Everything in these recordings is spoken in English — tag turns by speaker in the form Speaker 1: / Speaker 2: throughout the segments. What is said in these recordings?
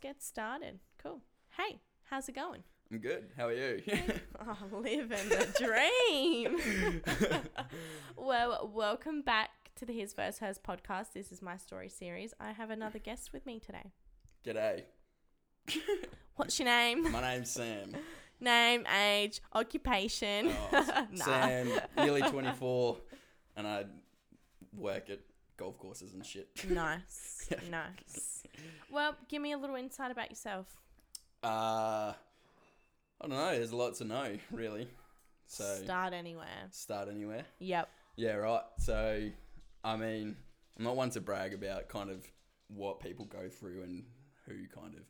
Speaker 1: get started. Cool. Hey, how's it going?
Speaker 2: I'm good. How are you?
Speaker 1: Oh, living the dream. well, welcome back to the His Vs Hers podcast. This is my story series. I have another guest with me today.
Speaker 2: G'day.
Speaker 1: What's your name?
Speaker 2: My name's Sam.
Speaker 1: Name, age, occupation.
Speaker 2: Oh,
Speaker 1: Nah.
Speaker 2: Sam, nearly 24, and I work at golf courses and shit.
Speaker 1: Nice. nice. Well, give me a little insight about yourself.
Speaker 2: Uh, I don't know. There's a lot to know, really. So
Speaker 1: Start anywhere.
Speaker 2: start anywhere.
Speaker 1: Yep.
Speaker 2: Yeah, right. So, I mean, I'm not one to brag about kind of what people go through and who kind of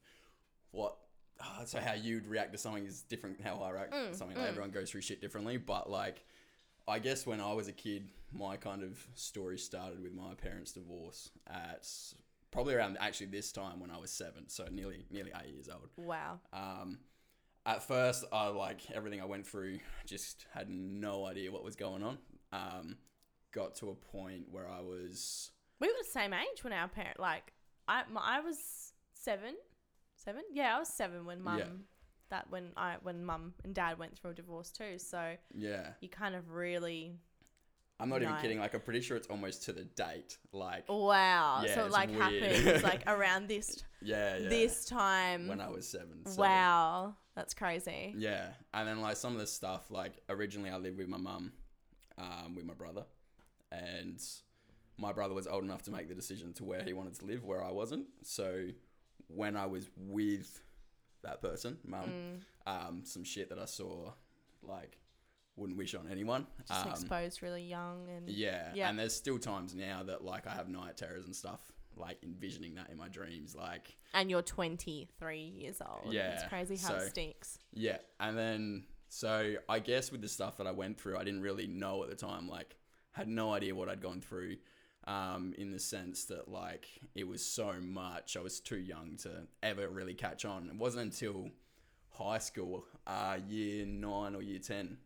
Speaker 2: what. Uh, so how you'd react to something is different. How I react to something. Like everyone goes through shit differently. But like, I guess when I was a kid, my kind of story started with my parents' divorce at probably around actually this time when I was seven. So nearly nearly eight years old.
Speaker 1: Wow.
Speaker 2: Um, at first, I like everything I went through, just had no idea what was going on. Um, got to a point where I was,
Speaker 1: We were the same age when our parent, like, I, my, I was seven. Seven? Yeah, I was seven when mum,
Speaker 2: Yeah.
Speaker 1: that when I, when mum and dad went through a divorce too. So
Speaker 2: yeah.
Speaker 1: you kind of really,
Speaker 2: I'm not even kidding. Like, I'm pretty sure it's almost to the date. Like,
Speaker 1: wow.
Speaker 2: Yeah,
Speaker 1: so it like
Speaker 2: weird.
Speaker 1: happens like around this,
Speaker 2: yeah, yeah.
Speaker 1: this time.
Speaker 2: when I was seven. so-
Speaker 1: wow. That's crazy.
Speaker 2: Yeah, and then like some of the stuff, like originally I lived with my mum, um, with my brother, and my brother was old enough to make the decision to where he wanted to live, where I wasn't. So when I was with that person, mum,
Speaker 1: Mm.
Speaker 2: um, some shit that I saw, like, wouldn't wish on anyone.
Speaker 1: Just
Speaker 2: um,
Speaker 1: exposed really young and
Speaker 2: yeah,
Speaker 1: Yeah.
Speaker 2: and there's still times now that like I have night terrors and stuff, like envisioning that in my dreams, like.
Speaker 1: and you're 23 years old.
Speaker 2: Yeah,
Speaker 1: It's crazy how it
Speaker 2: so-
Speaker 1: stinks.
Speaker 2: Yeah, and then so I guess with the stuff that I went through, I didn't really know at the time. Like, had no idea what I'd gone through. Um, in the sense that like it was so much, I was too young to ever really catch on. It wasn't until high school, uh, year nine or year ten,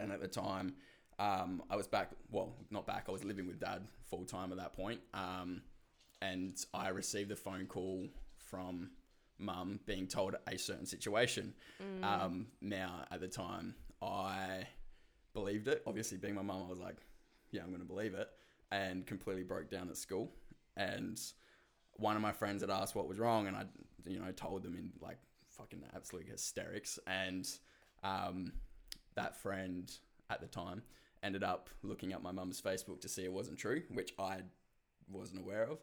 Speaker 2: and at the time, um, I was back. Well, not back. I was living with dad full time at that point. Um, and I received a phone call from mum being told a certain situation. Um, now, at the time, I believed it. Obviously, being my mum, I was like, yeah, I'm going to believe it. And completely broke down at school. And one of my friends had asked what was wrong, and I, you know, told them in like fucking absolute hysterics. And um, that friend at the time ended up looking up my mum's Facebook to see it wasn't true, which I wasn't aware of.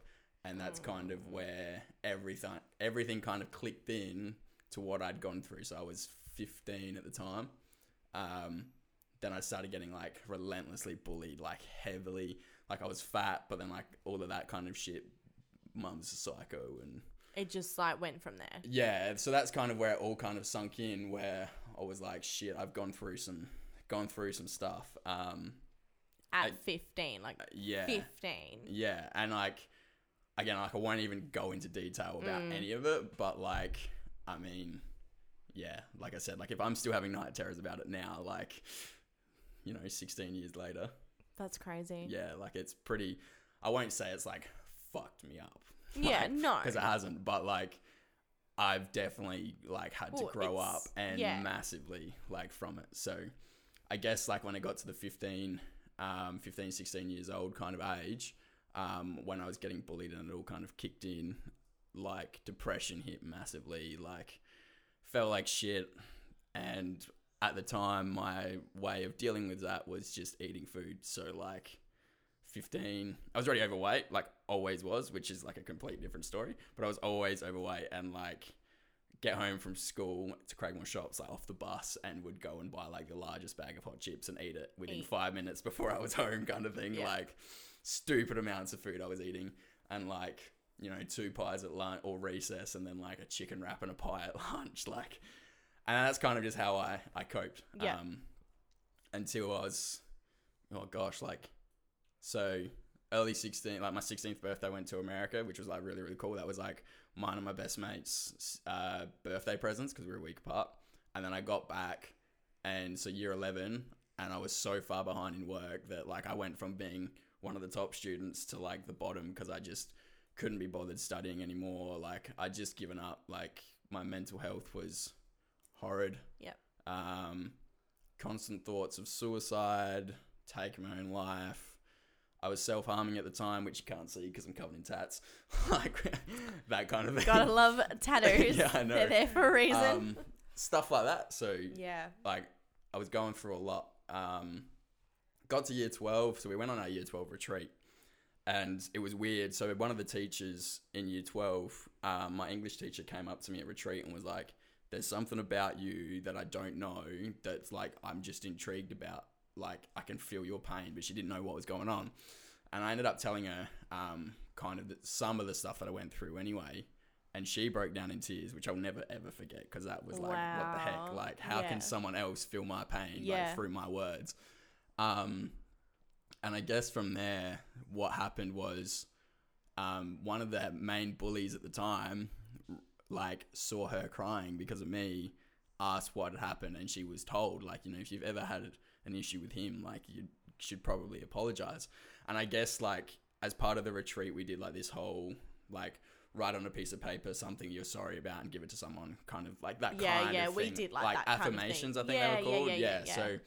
Speaker 2: And that's kind of where everything everything kind of clicked in to what I'd gone through. So I was 15 at the time. Um, then I started getting like relentlessly bullied, like heavily. Like I was fat, but then like all of that kind of shit. Mum's a psycho, and
Speaker 1: It just like went from there.
Speaker 2: yeah. So that's kind of where it all kind of sunk in, where I was like, shit, I've gone through some, gone through some stuff. Um,
Speaker 1: At
Speaker 2: I-
Speaker 1: 15, like
Speaker 2: yeah,
Speaker 1: 15.
Speaker 2: yeah, and like again, like I won't even go into detail about
Speaker 1: Mm.
Speaker 2: any of it, but like, I mean, yeah, like I said, like if I'm still having night terrors about it now, like, you know, 16 years later,
Speaker 1: That's crazy.
Speaker 2: yeah, like it's pretty. I won't say it's like fucked me up.
Speaker 1: Yeah, no.
Speaker 2: because it hasn't, but like. I've definitely like had to grow up and
Speaker 1: yeah.
Speaker 2: massively like from it. So I guess like when I got to the 15, um, 15, 16 years old kind of age, um, when I was getting bullied and it all kind of kicked in, like depression hit massively, like felt like shit. And at the time, my way of dealing with that was just eating food. So like 15, I was already overweight, like always was, which is like a complete different story, but I was always overweight and like get home from school to Craigmore Shops like off the bus and would go and buy like the largest bag of hot chips and eat it within
Speaker 1: Eat.
Speaker 2: five minutes before I was home kind of thing.
Speaker 1: Yeah.
Speaker 2: Like stupid amounts of food I was eating and like, you know, two pies at lunch or recess and then like a chicken wrap and a pie at lunch. Like and that's kind of just how I, I coped.
Speaker 1: Yeah.
Speaker 2: Um until I was oh gosh, like so early 16 like my 16th birthday I went to america which was like really really cool that was like mine and my best mates uh, birthday presents because we were a week apart and then i got back and so year 11 and i was so far behind in work that like i went from being one of the top students to like the bottom because i just couldn't be bothered studying anymore. Like I'd just given up. Like my mental health was horrid.
Speaker 1: Yep.
Speaker 2: Um, constant thoughts of suicide, take my own life. I was self harming at the time, which you can't see because I'm covered in tats, like that kind of thing.
Speaker 1: Gotta love tattoos.
Speaker 2: Yeah, I know.
Speaker 1: They're there for a reason.
Speaker 2: Um, stuff like that. So
Speaker 1: yeah.
Speaker 2: like I was going through a lot. Um, got to year 12, so we went on our year 12 retreat. And it was weird. So one of the teachers in year 12, um, my English teacher came up to me at retreat and was like, there's something about you that I don't know that's like I'm just intrigued about. Like I can feel your pain, but she didn't know what was going on. And I ended up telling her um, kind of some of the stuff that I went through anyway. And she broke down in tears, which I'll never ever forget because that was like, what the heck? Like, how
Speaker 1: Yeah.
Speaker 2: can someone else feel my pain
Speaker 1: Yeah.
Speaker 2: like through my words? Um, and I guess from there, what happened was um, one of the main bullies at the time, like, saw her crying because of me, asked what had happened, and she was told, like, you know, if you've ever had an issue with him, like, you should probably apologize. And I guess, like, as part of the retreat, we did like this whole, like, write on a piece of paper something you're sorry about and give it to someone, kind of like that
Speaker 1: Yeah,
Speaker 2: kind
Speaker 1: yeah,
Speaker 2: of
Speaker 1: we did like that kind of thing.
Speaker 2: affirmations, I think
Speaker 1: Yeah,
Speaker 2: they were called.
Speaker 1: yeah, yeah, yeah.
Speaker 2: So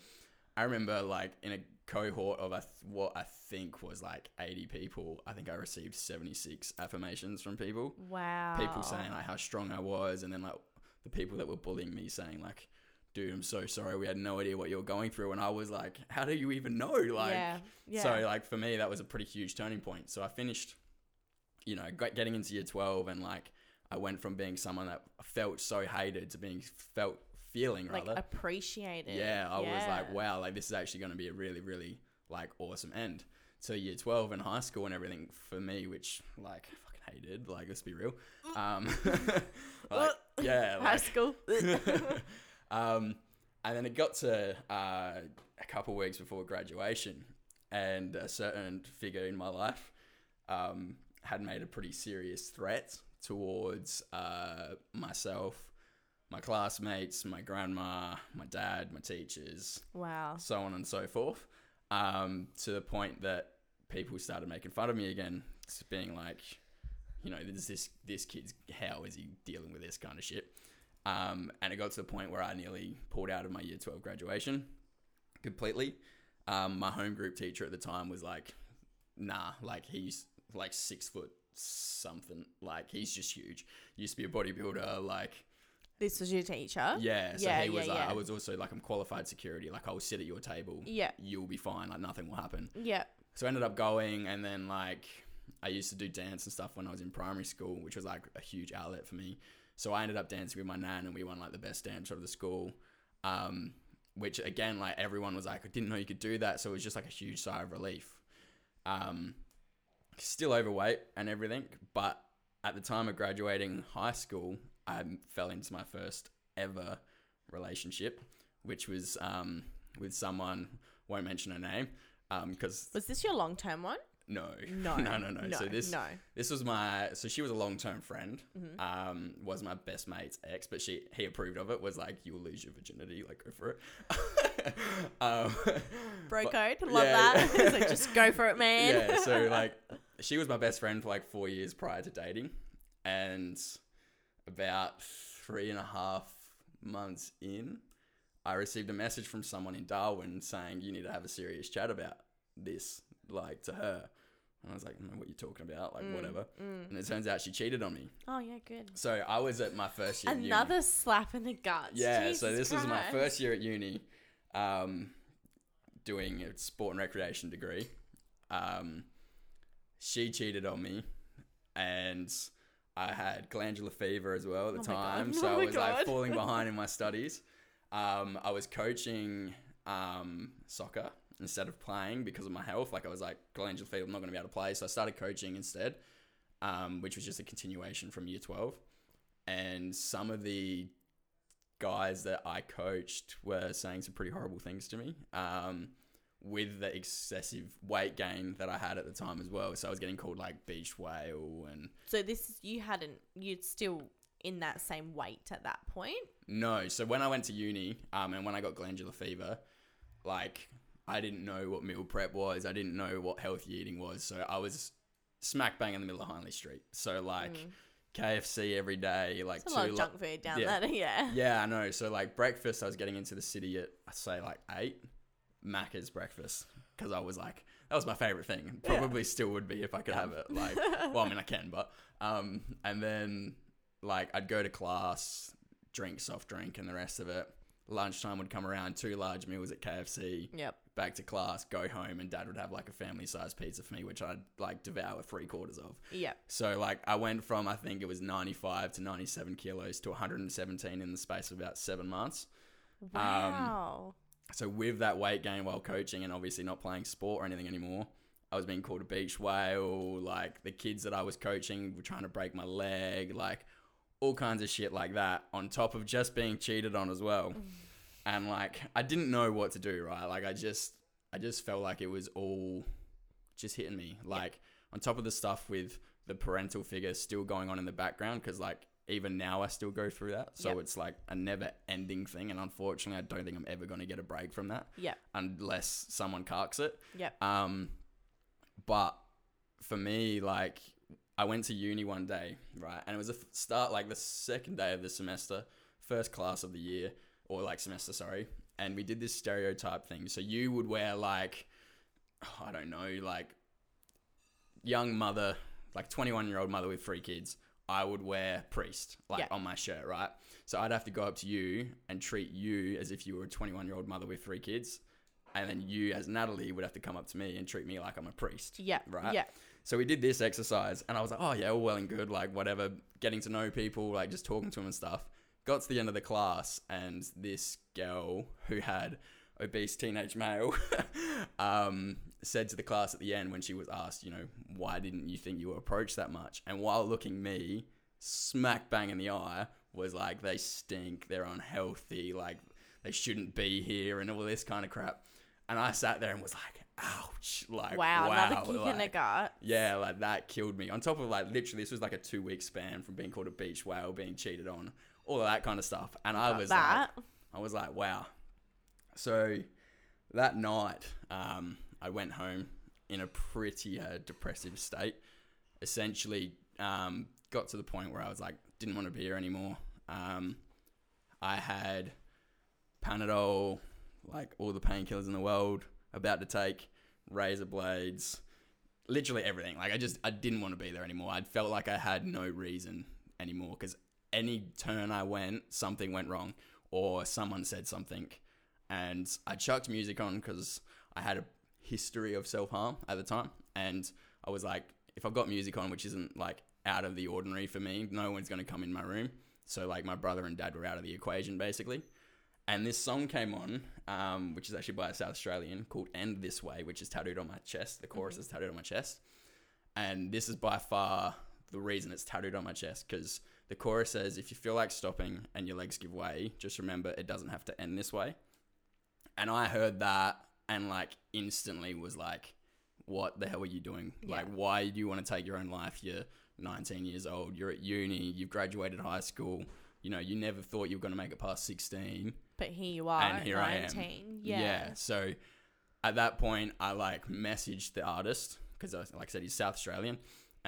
Speaker 2: I remember like in a cohort of I th- what I think was like 80 people, I think I received 76 affirmations from people.
Speaker 1: Wow.
Speaker 2: People saying like how strong I was, and then like the people that were bullying me saying like, "Dude, I'm so sorry. We had no idea what you were going through." And I was like, "How do you even know?" Like,
Speaker 1: yeah. Yeah.
Speaker 2: so like for me, that was a pretty huge turning point. So I finished, you know, getting into year twelve, and like I went from being someone that felt so hated to being felt feeling
Speaker 1: like
Speaker 2: rather.
Speaker 1: appreciated.
Speaker 2: yeah, I was like, wow, like this is actually going to be a really, really like awesome end to year twelve and high school and everything for me, which like I fucking hated. Like let's be real. Um, like, yeah,
Speaker 1: High
Speaker 2: like,
Speaker 1: school.
Speaker 2: Um, and then it got to uh, a couple weeks before graduation, and a certain figure in my life um, had made a pretty serious threat towards uh, myself, my classmates, my grandma, my dad, my teachers,
Speaker 1: wow.
Speaker 2: so on and so forth, um, to the point that people started making fun of me again, being like, you know, this this this kid's how is he dealing with this kind of shit? Um, and it got to the point where I nearly pulled out of my year twelve graduation completely. Um, my home group teacher at the time was like, nah, like he's like six foot something, like he's just huge. Used to be a bodybuilder, like
Speaker 1: This was your teacher.
Speaker 2: yeah, so
Speaker 1: Yeah,
Speaker 2: he was
Speaker 1: yeah,
Speaker 2: like,
Speaker 1: yeah.
Speaker 2: I was also like, I'm qualified security. Like, I will sit at your table.
Speaker 1: Yeah.
Speaker 2: You'll be fine. Like, nothing will happen.
Speaker 1: Yeah.
Speaker 2: So I ended up going, and then like, I used to do dance and stuff when I was in primary school, which was like a huge outlet for me. So I ended up dancing with my nan, and we won like the best dancer of the school. Um, which again, like everyone was like, I didn't know you could do that. So it was just like a huge sigh of relief. Um, still overweight and everything, but at the time of graduating high school, I fell into my first ever relationship, which was um, with someone won't mention her name because
Speaker 1: Was this your long term one?
Speaker 2: No,
Speaker 1: No.
Speaker 2: no, no, no. So this
Speaker 1: No.
Speaker 2: this was my so she was a long term friend.
Speaker 1: Mhm.
Speaker 2: Um, was my best mate's ex, but she he approved of it. Was like you will lose your virginity, like go for it. um,
Speaker 1: Bro
Speaker 2: but-
Speaker 1: code. Love
Speaker 2: yeah.
Speaker 1: that. It's like, just go for it, man.
Speaker 2: yeah, so like she was my best friend for like four years prior to dating, and about three and a half months in, I received a message from someone in Darwin saying you need to have a serious chat about this, like to her. And I was like, I don't know what you're talking about, like
Speaker 1: Mm,
Speaker 2: whatever.
Speaker 1: mm.
Speaker 2: And it turns out she cheated on me.
Speaker 1: Oh yeah, good.
Speaker 2: So I was at my first year. at uni.
Speaker 1: Another slap in the guts.
Speaker 2: Yeah, so
Speaker 1: Jesus
Speaker 2: this was my first year at uni, um, doing a sport and recreation degree. Um, she cheated on me, and I had glandular fever as well at the
Speaker 1: Oh God.
Speaker 2: time,
Speaker 1: Oh
Speaker 2: so I was like falling behind in my studies. Um, I was coaching um, soccer instead of playing because of my health. Like I was like glandular fever, I'm not going to be able to play, so I started coaching instead, um, which was just a continuation from year twelve. And some of the guys that I coached were saying some pretty horrible things to me. Um, with the excessive weight gain that I had at the time as well, so I was getting called like beach whale and
Speaker 1: So this you hadn't you'd still in that same weight at that point.
Speaker 2: no. So when I went to uni, um, and when I got glandular fever, like I didn't know what meal prep was. I didn't know what healthy eating was. So I was smack bang in the middle of Hindley Street. So like
Speaker 1: Mm.
Speaker 2: KFC every day, like
Speaker 1: It's a lot
Speaker 2: two
Speaker 1: of junk food down
Speaker 2: yeah.
Speaker 1: there. Yeah.
Speaker 2: Yeah, I know. So like breakfast, I was getting into the city at I say like eight. Macca's breakfast because I was like that was my favorite thing.
Speaker 1: Yeah.
Speaker 2: Probably still would be if I could have it. Like, well, I mean I can, but um, and then like I'd go to class, drink soft drink, and the rest of it. Lunchtime would come around, two large meals at KFC,
Speaker 1: Yep.
Speaker 2: Back to class, go home, and dad would have like a family sized pizza for me, which I'd like devour three quarters of.
Speaker 1: Yeah.
Speaker 2: So like I went from I think it was 95 to 97 kilos to 117 in the space of about seven months.
Speaker 1: Um, wow.
Speaker 2: So with that weight gain while coaching and obviously not playing sport or anything anymore, I was being called a beach whale. Like the kids that I was coaching were trying to break my leg, like all kinds of shit like that. On top of just being cheated on as well, and like I didn't know what to do. Right, like I just I just felt like it was all just hitting me. Like on top of the stuff with the parental figure still going on in the background, because like even now I still go through that. So
Speaker 1: Yep.
Speaker 2: it's like a never ending thing. And unfortunately, I don't think I'm ever going to get a break from that
Speaker 1: Yep.
Speaker 2: unless someone carks it.
Speaker 1: Yep.
Speaker 2: Um, but for me, like, I went to uni one day, right? And it was a start, like, the second day of the semester, first class of the year, or like semester, sorry. And we did this stereotype thing. So you would wear, like, oh, I don't know, like, young mother, like 21 year old mother with three kids. I would wear priest, like,
Speaker 1: Yeah.
Speaker 2: on my shirt, right? So I'd have to go up to you and treat you as if you were a 21 year old mother with three kids. And then you, as Natalie, would have to come up to me and treat me like I'm a priest.
Speaker 1: Yeah.
Speaker 2: Right.
Speaker 1: Yep.
Speaker 2: So we did this exercise, and I was like, oh, yeah, all well and good, like, whatever, getting to know people, like, just talking to them and stuff. Got to the end of the class, and this girl who had obese teenage male um, said to the class at the end when she was asked, you know, why didn't you think you were approached that much? And while looking me smack bang in the eye, was like, they stink, they're unhealthy, like, they shouldn't be here, and all this kind of crap. And I sat there and was like, ouch, like,
Speaker 1: Wow.
Speaker 2: wow,
Speaker 1: Another kick in the gut.
Speaker 2: yeah, like that killed me. On top of like literally, this was like a two week span from being called a beach whale, being cheated on, all of that kind of stuff. And I was
Speaker 1: that.
Speaker 2: like, I was like, wow. So that night, um, I went home in a pretty uh, depressive state. Essentially, um, got to the point where I was like, didn't want to be here anymore. Um, I had Panadol, like all the painkillers in the world, about to take razor blades, literally everything. Like I just I didn't want to be there anymore. I felt like I had no reason anymore because any turn I went, something went wrong or someone said something, and I chucked music on because I had a history of self harm at the time, and I was like, if I've got music on, which isn't like out of the ordinary for me, no one's gonna come in my room. So like my brother and dad were out of the equation basically. And this song came on, um, which is actually by a South Australian called End This Way, which is tattooed on my chest. The chorus is tattooed on my chest. And this is by far the reason it's tattooed on my chest because the chorus says, if you feel like stopping and your legs give way, just remember it doesn't have to end this way. And I heard that and like instantly was like, what the hell are you doing? Like, why do you want to take your own life? You're 19 years old, you're at uni, you've graduated high school, you know, you never thought you were going to make it past 16
Speaker 1: But here you are.
Speaker 2: and here I am.
Speaker 1: 19. Yeah.
Speaker 2: Yeah. So at that point, I like messaged the artist because, like I said, he's South Australian,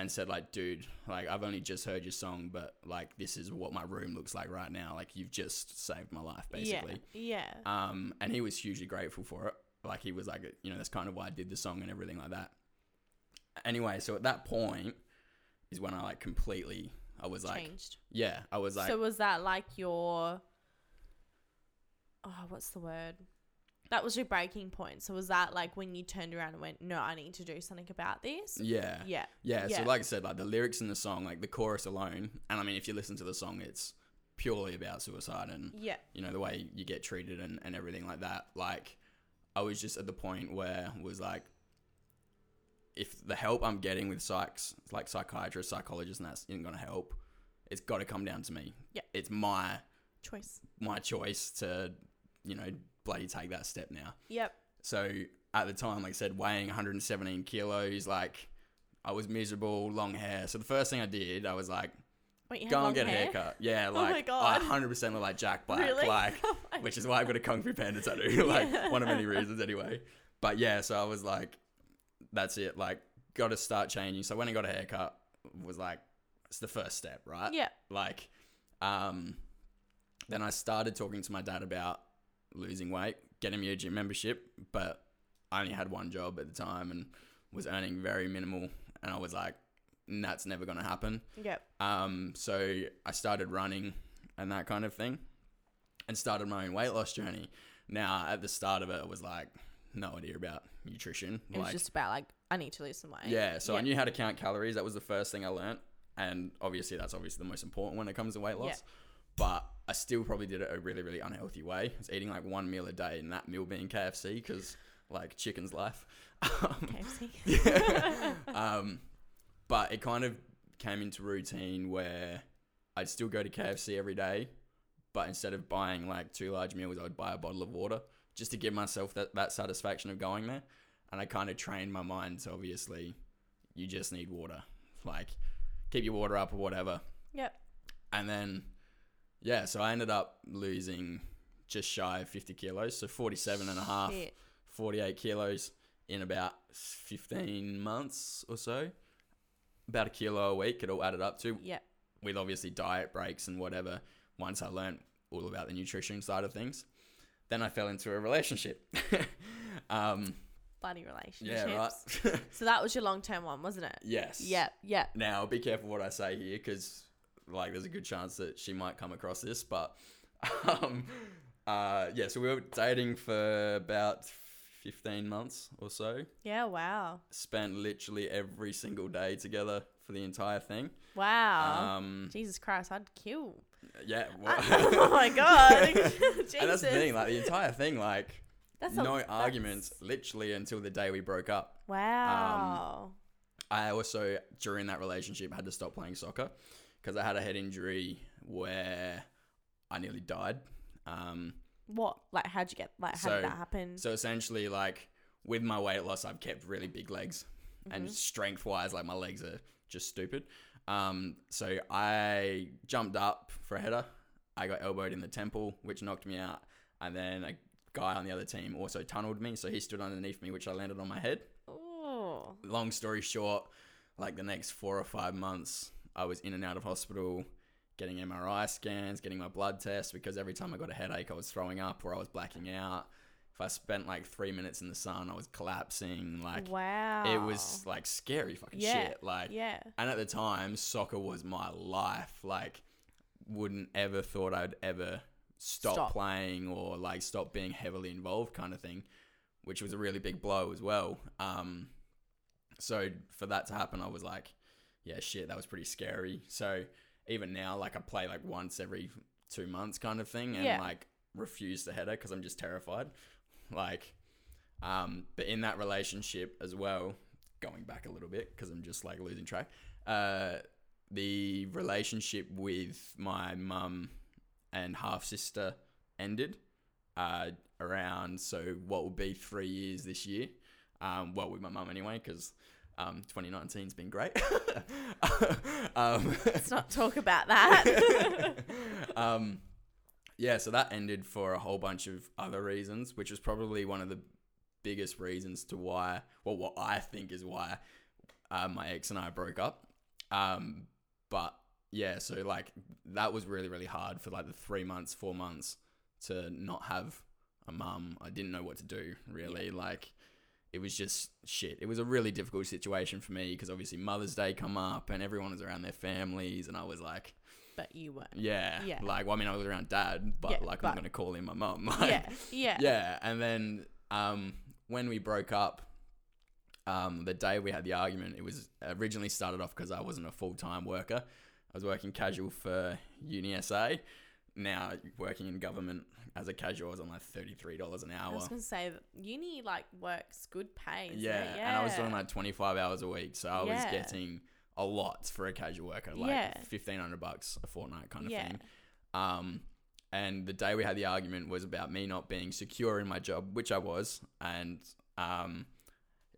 Speaker 2: and said like, dude, like I've only just heard your song, but like this is what my room looks like right now. Like you've just saved my life, basically.
Speaker 1: Yeah. yeah.
Speaker 2: Um, and he was hugely grateful for it. Like he was like, you know, that's kind of why I did the song and everything like that. Anyway, so at that point is when I like completely, I was like,
Speaker 1: Changed.
Speaker 2: yeah, I was like,
Speaker 1: so was that like your oh what's the word that was your breaking point so was that like when you turned around and went no i need to do something about this
Speaker 2: yeah,
Speaker 1: yeah
Speaker 2: Yeah,
Speaker 1: Yeah.
Speaker 2: so like I said, like the lyrics in the song, like the chorus alone, and I mean, if you listen to the song, it's purely about suicide and
Speaker 1: yeah
Speaker 2: you know the way you get treated and, and everything like that. Like, I was just at the point where was like, if the help I'm getting with psychs, like psychiatrists, psychologists, and that's isn't gonna help, it's got to come down to me.
Speaker 1: Yeah.
Speaker 2: it's my
Speaker 1: choice
Speaker 2: my choice to, you know, bloody take that step now.
Speaker 1: yep
Speaker 2: So at the time, like I said, weighing 117 kilos, like I was miserable, long hair. So the first thing I did, I was like,
Speaker 1: wait
Speaker 2: go and get
Speaker 1: hair?
Speaker 2: a haircut. Yeah,
Speaker 1: Oh my
Speaker 2: like
Speaker 1: God.
Speaker 2: I 100% look like Jack Black,
Speaker 1: really
Speaker 2: like,
Speaker 1: Oh
Speaker 2: which is why I've got a Kung Fu Panda tattoo, like
Speaker 1: Yeah.
Speaker 2: one of many reasons anyway. But yeah, so I was like, that's it, like got to start changing. So when I got a haircut, was like it's the first step, right?
Speaker 1: Yeah.
Speaker 2: Like, um, then I started talking to my dad about losing weight, getting me a gym membership, but I only had one job at the time and was earning very minimal, and I was like, that's never gonna happen.
Speaker 1: Yep.
Speaker 2: Um, so I started running and that kind of thing, and started my own weight loss journey. Now, at the start of it, I was like, no idea about nutrition.
Speaker 1: It was
Speaker 2: like,
Speaker 1: just about like I need to lose some weight.
Speaker 2: yeah, so I knew how to count calories. That was the first thing I learnt, and obviously that's obviously the most important when it comes to weight loss.
Speaker 1: Yeah.
Speaker 2: But I still probably did it a really, really unhealthy way. I was eating like one meal a day, and that meal being KFC because like chicken's life.
Speaker 1: KFC.
Speaker 2: um, but it kind of came into routine where I'd still go to KFC every day, but instead of buying like two large meals, I would buy a bottle of water just to give myself that, that satisfaction of going there. And I kind of trained my mind to obviously, you just need water. Like, keep your water up or whatever.
Speaker 1: Yep.
Speaker 2: And then, yeah, so I ended up losing just shy of 50 kilos. So 47 and a half.
Speaker 1: Shit.
Speaker 2: 48 kilos in about 15 months or so. About a kilo a week, it all added up to,
Speaker 1: Yeah.
Speaker 2: with obviously diet breaks and whatever. Once I learned all about the nutrition side of things, then I fell into a relationship. um,
Speaker 1: Bloody relationships.
Speaker 2: yeah, right.
Speaker 1: So that was your long term one, wasn't it?
Speaker 2: yes.
Speaker 1: Yep. Yep.
Speaker 2: Now, be careful what I say here because, like, there's a good chance that she might come across this. But, um, uh, yeah, so we were dating for about 15 months or so.
Speaker 1: Yeah. Wow.
Speaker 2: spent literally every single day together for the entire thing.
Speaker 1: Wow.
Speaker 2: Um,
Speaker 1: Jesus Christ, I'd kill.
Speaker 2: yeah, well,
Speaker 1: oh my god. Jesus.
Speaker 2: and that's the thing, like the entire thing, like
Speaker 1: That's a-
Speaker 2: no
Speaker 1: that's-
Speaker 2: arguments, literally until the day we broke up.
Speaker 1: Wow.
Speaker 2: Um, I also during that relationship had to stop playing soccer because I had a head injury where I nearly died. Um,
Speaker 1: what? Like, how'd you get? Like, how
Speaker 2: so-
Speaker 1: did that happen?
Speaker 2: so essentially, like with my weight loss, I've kept really big legs, and
Speaker 1: Mhm.
Speaker 2: strength wise, like my legs are just stupid. Um, so I jumped up for a header. I got elbowed in the temple, which knocked me out, and then a guy on the other team also tunneled me. So he stood underneath me, which I landed on my head.
Speaker 1: Oh.
Speaker 2: Long story short, like the next four or five months, I was in and out of hospital, getting MRI scans, getting my blood tests because every time I got a headache, I was throwing up or I was blacking out. If I spent like three minutes in the sun, I was collapsing. Like
Speaker 1: wow.
Speaker 2: it was like scary fucking
Speaker 1: Yeah,
Speaker 2: shit. Like
Speaker 1: Yeah.
Speaker 2: and at the time, soccer was my life. Like, wouldn't ever thought I'd ever stop,
Speaker 1: Stop.
Speaker 2: playing or like stop being heavily involved, kind of thing, which was a really big blow as well. Um, so for that to happen, I was like, yeah, shit, that was pretty scary. So even now, like, I play like once every two months, kind of thing, and
Speaker 1: Yeah.
Speaker 2: like refuse the header because I'm just terrified. Like, um, but in that relationship as well, going back a little bit because I'm just like losing track. Uh, the relationship with my mum and half sister ended uh, around so what will be three years this year. Um, well, with my mum anyway, because um, 2019's been great. um,
Speaker 1: Let's not talk about that.
Speaker 2: um, yeah, so that ended for a whole bunch of other reasons, which was probably one of the biggest reasons to why, well, what I think is why uh, my ex and I broke up. Um, but yeah, so like that was really, really hard for like the three months, four months to not have a mum. I didn't know what to do really. Like it was just shit. It was a really difficult situation for me because obviously Mother's Day come up and everyone was around their families, and I was like,
Speaker 1: but you weren't.
Speaker 2: yeah.
Speaker 1: Yeah.
Speaker 2: Like, well, I mean, I was around dad, but
Speaker 1: Yeah,
Speaker 2: like,
Speaker 1: but-
Speaker 2: I'm going to call him my mum. Like,
Speaker 1: Yeah. Yeah.
Speaker 2: yeah. And then um, when we broke up, um, the day we had the argument, it was originally started off because I wasn't a full time worker. I was working casual for UniSA. Now, working in government as a casual, I was on like $33 an hour.
Speaker 1: I was gonna say uni like works good pay. isn't
Speaker 2: Yeah, and I was doing like 25 hours a week, so I was getting a lot for a casual worker, like
Speaker 1: Yeah.
Speaker 2: 1500 bucks a fortnight kind of
Speaker 1: Yeah.
Speaker 2: thing. Um, and the day we had the argument was about me not being secure in my job, which I was, and um,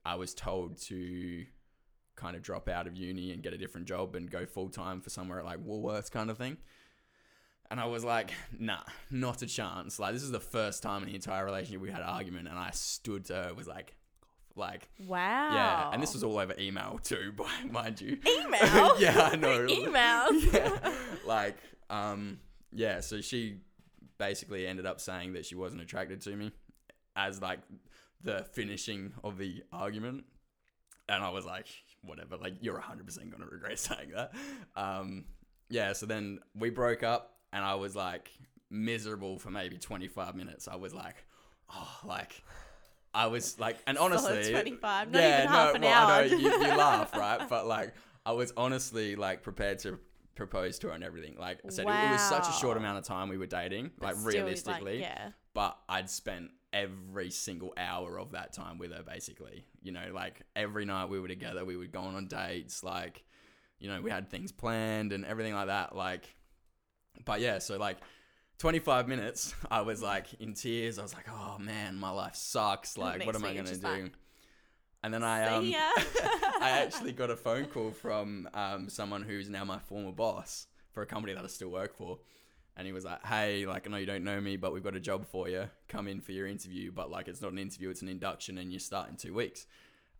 Speaker 2: I was told to kind of drop out of uni and get a different job and go full time for somewhere like Woolworths kind of thing. And I was like, nah, not a chance. Like, this is the first time in the entire relationship we had an argument, and I stood to her, was like, Like,
Speaker 1: Wow.
Speaker 2: yeah, and this was all over email too, by mind you.
Speaker 1: email.
Speaker 2: yeah, I know.
Speaker 1: email
Speaker 2: yeah. Like, um, yeah. So she basically ended up saying that she wasn't attracted to me as like the finishing of the argument, and I was like, whatever. Like, you're 100 percent gonna regret saying that. Um, yeah. So then we broke up, and I was like miserable for maybe 25 minutes. I was like, oh, like. I was like, and honestly,
Speaker 1: Solid 25, not even half an
Speaker 2: well,
Speaker 1: hour.
Speaker 2: I know you, you laugh, right? But like, I was honestly like prepared to propose to her and everything. Like I said, it, it was such a short amount of time we were dating,
Speaker 1: But
Speaker 2: like
Speaker 1: still, like,
Speaker 2: realistically.
Speaker 1: yeah.
Speaker 2: But I'd spent every single hour of that time with her, basically. You know, like every night we were together, we would go on dates. Like, you know, we had things planned and everything like that. Like, but yeah, so like. 25 minutes, I was like in tears. I was like, "Oh man, my life sucks. Like, what am I gonna do?"
Speaker 1: like,
Speaker 2: and then I um, I actually got a phone call from um, someone who's now my former boss for a company that I still work for. And he was like, hey, like, I know you don't know me, but we've got a job for you. Come in for your interview. But, like, it's not an interview, it's an induction, and you start in two weeks.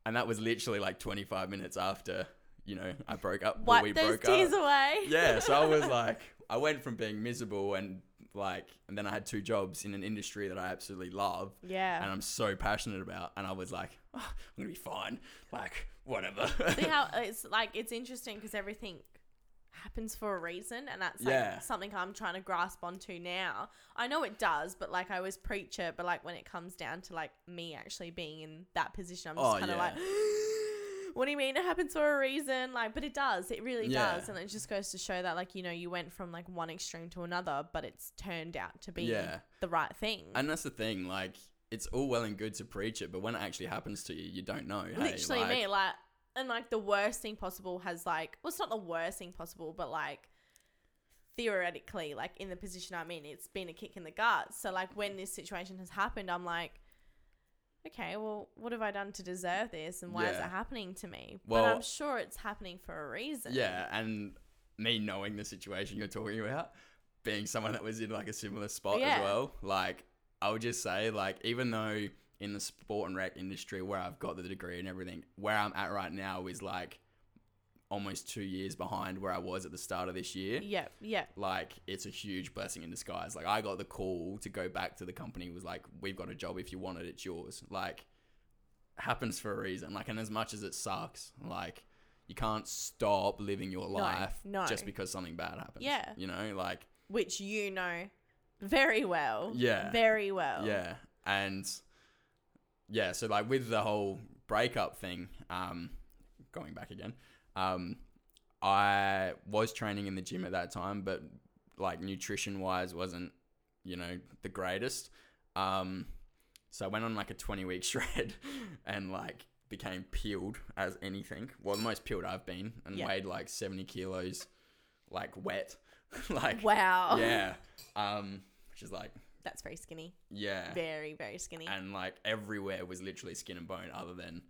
Speaker 2: And that was literally like 25 minutes after, you know, I broke up.
Speaker 1: Wipe
Speaker 2: we
Speaker 1: those
Speaker 2: broke
Speaker 1: tears
Speaker 2: up.
Speaker 1: away.
Speaker 2: Yeah. So I was like, I went from being miserable and, like, and then I had two jobs in an industry that I absolutely love
Speaker 1: Yeah.
Speaker 2: and I'm so passionate about. And I was like, oh, I'm gonna be fine. Like whatever.
Speaker 1: See how it's like it's interesting because everything happens for a reason, and that's like
Speaker 2: Yeah.
Speaker 1: something I'm trying to grasp onto now. I know it does, but like I always preach it, but like when it comes down to like me actually being in that position, I'm just
Speaker 2: Oh,
Speaker 1: kind of
Speaker 2: yeah.
Speaker 1: like. What do you mean it happens for a reason? Like, but it does. It really
Speaker 2: Yeah.
Speaker 1: does, and it just goes to show that, like, you know, you went from like one extreme to another, but it's turned out to be
Speaker 2: Yeah.
Speaker 1: the right thing.
Speaker 2: and that's the thing. Like it's all well and good to preach it, but when it actually happens to you, you don't know. Hey,
Speaker 1: literally
Speaker 2: like,
Speaker 1: me like and like the worst thing possible has like well it's not the worst thing possible but like theoretically like in the position i'm in it's been a kick in the gut so like when this situation has happened i'm like okay well what have i done to deserve this and why is it happening to me? But
Speaker 2: Well-
Speaker 1: i'm sure it's happening for a reason.
Speaker 2: Yeah, and me knowing the situation you're talking about, being someone that was in like a similar spot
Speaker 1: Yeah.
Speaker 2: as well, like I would just say, like even though in the sport and rec industry where I've got the degree and everything, where I'm at right now is like almost two years behind where I was at the start of this year.
Speaker 1: yeah yeah
Speaker 2: like it's a huge blessing in disguise. Like I got the call to go back to the company was like, we've got a job. If you want it, it's yours. Like happens for a reason. Like and as much as it sucks, like you can't stop living your life
Speaker 1: no.
Speaker 2: just because something bad happens.
Speaker 1: Yeah.
Speaker 2: You know, like
Speaker 1: which you know very well
Speaker 2: Yeah.
Speaker 1: very well
Speaker 2: yeah. And yeah, so like with the whole breakup thing, um, going back again, um, I was training in the gym at that time, but like nutrition wise wasn't, you know, the greatest. Um, so I went on like a 20 week shred and like became peeled as anything. Well, the most peeled I've been and
Speaker 1: Yeah.
Speaker 2: weighed like 70 kilos, like wet. like,
Speaker 1: wow
Speaker 2: yeah. Um, which is like,
Speaker 1: that's very skinny
Speaker 2: yeah
Speaker 1: very very skinny
Speaker 2: and like everywhere was literally skin and bone other than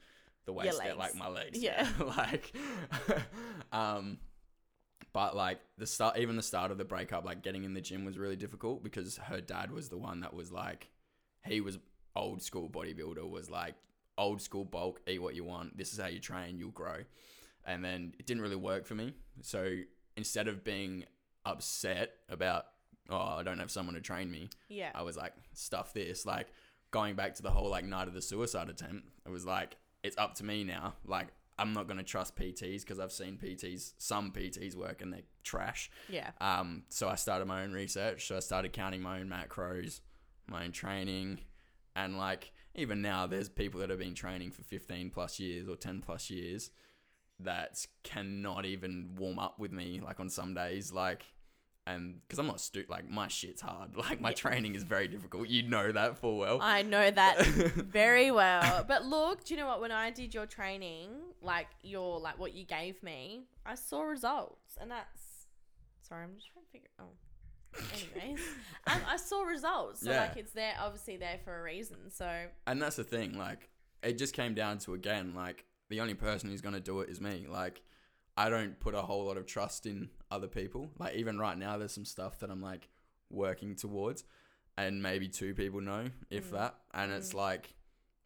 Speaker 2: the waist there, like my legs
Speaker 1: Yeah.
Speaker 2: like um but like the start even the start of the breakup like getting in the gym was really difficult because her dad was the one that was like he was old school bodybuilder was like old school bulk eat what you want this is how you train you'll grow. And then it didn't really work for me. So instead of being upset about oh i don't have someone to train me
Speaker 1: yeah.
Speaker 2: I was like, stuff this. Like going back to the whole like night of the suicide attempt, it was like, it's up to me now. Like I'm not gonna trust PTs because I've seen PTs, some PTs work and they're trash.
Speaker 1: yeah
Speaker 2: Um, so I started my own research. So I started counting my own macros, my own training, and like even now, there's people that have been training for 15 plus years or 10 plus years that cannot even warm up with me like on some days, like. And because I'm not stu- like my shit's hard. Like my
Speaker 1: Yeah.
Speaker 2: training is very difficult. You know that full well.
Speaker 1: I know that very well. But look, do you know what? When I did your training, like your like what you gave me, I saw results, and that's sorry. I'm just trying to figure. Oh, anyways, um, I saw results. So
Speaker 2: Yeah.
Speaker 1: like it's there, obviously there for a reason. So
Speaker 2: and that's the thing like it just came down to again like the only person who's going to do it is me like i don't put a whole lot of trust in other people like even right now there's some stuff that i'm like working towards and maybe two people know if
Speaker 1: Mm.
Speaker 2: that and it's
Speaker 1: Mm.
Speaker 2: like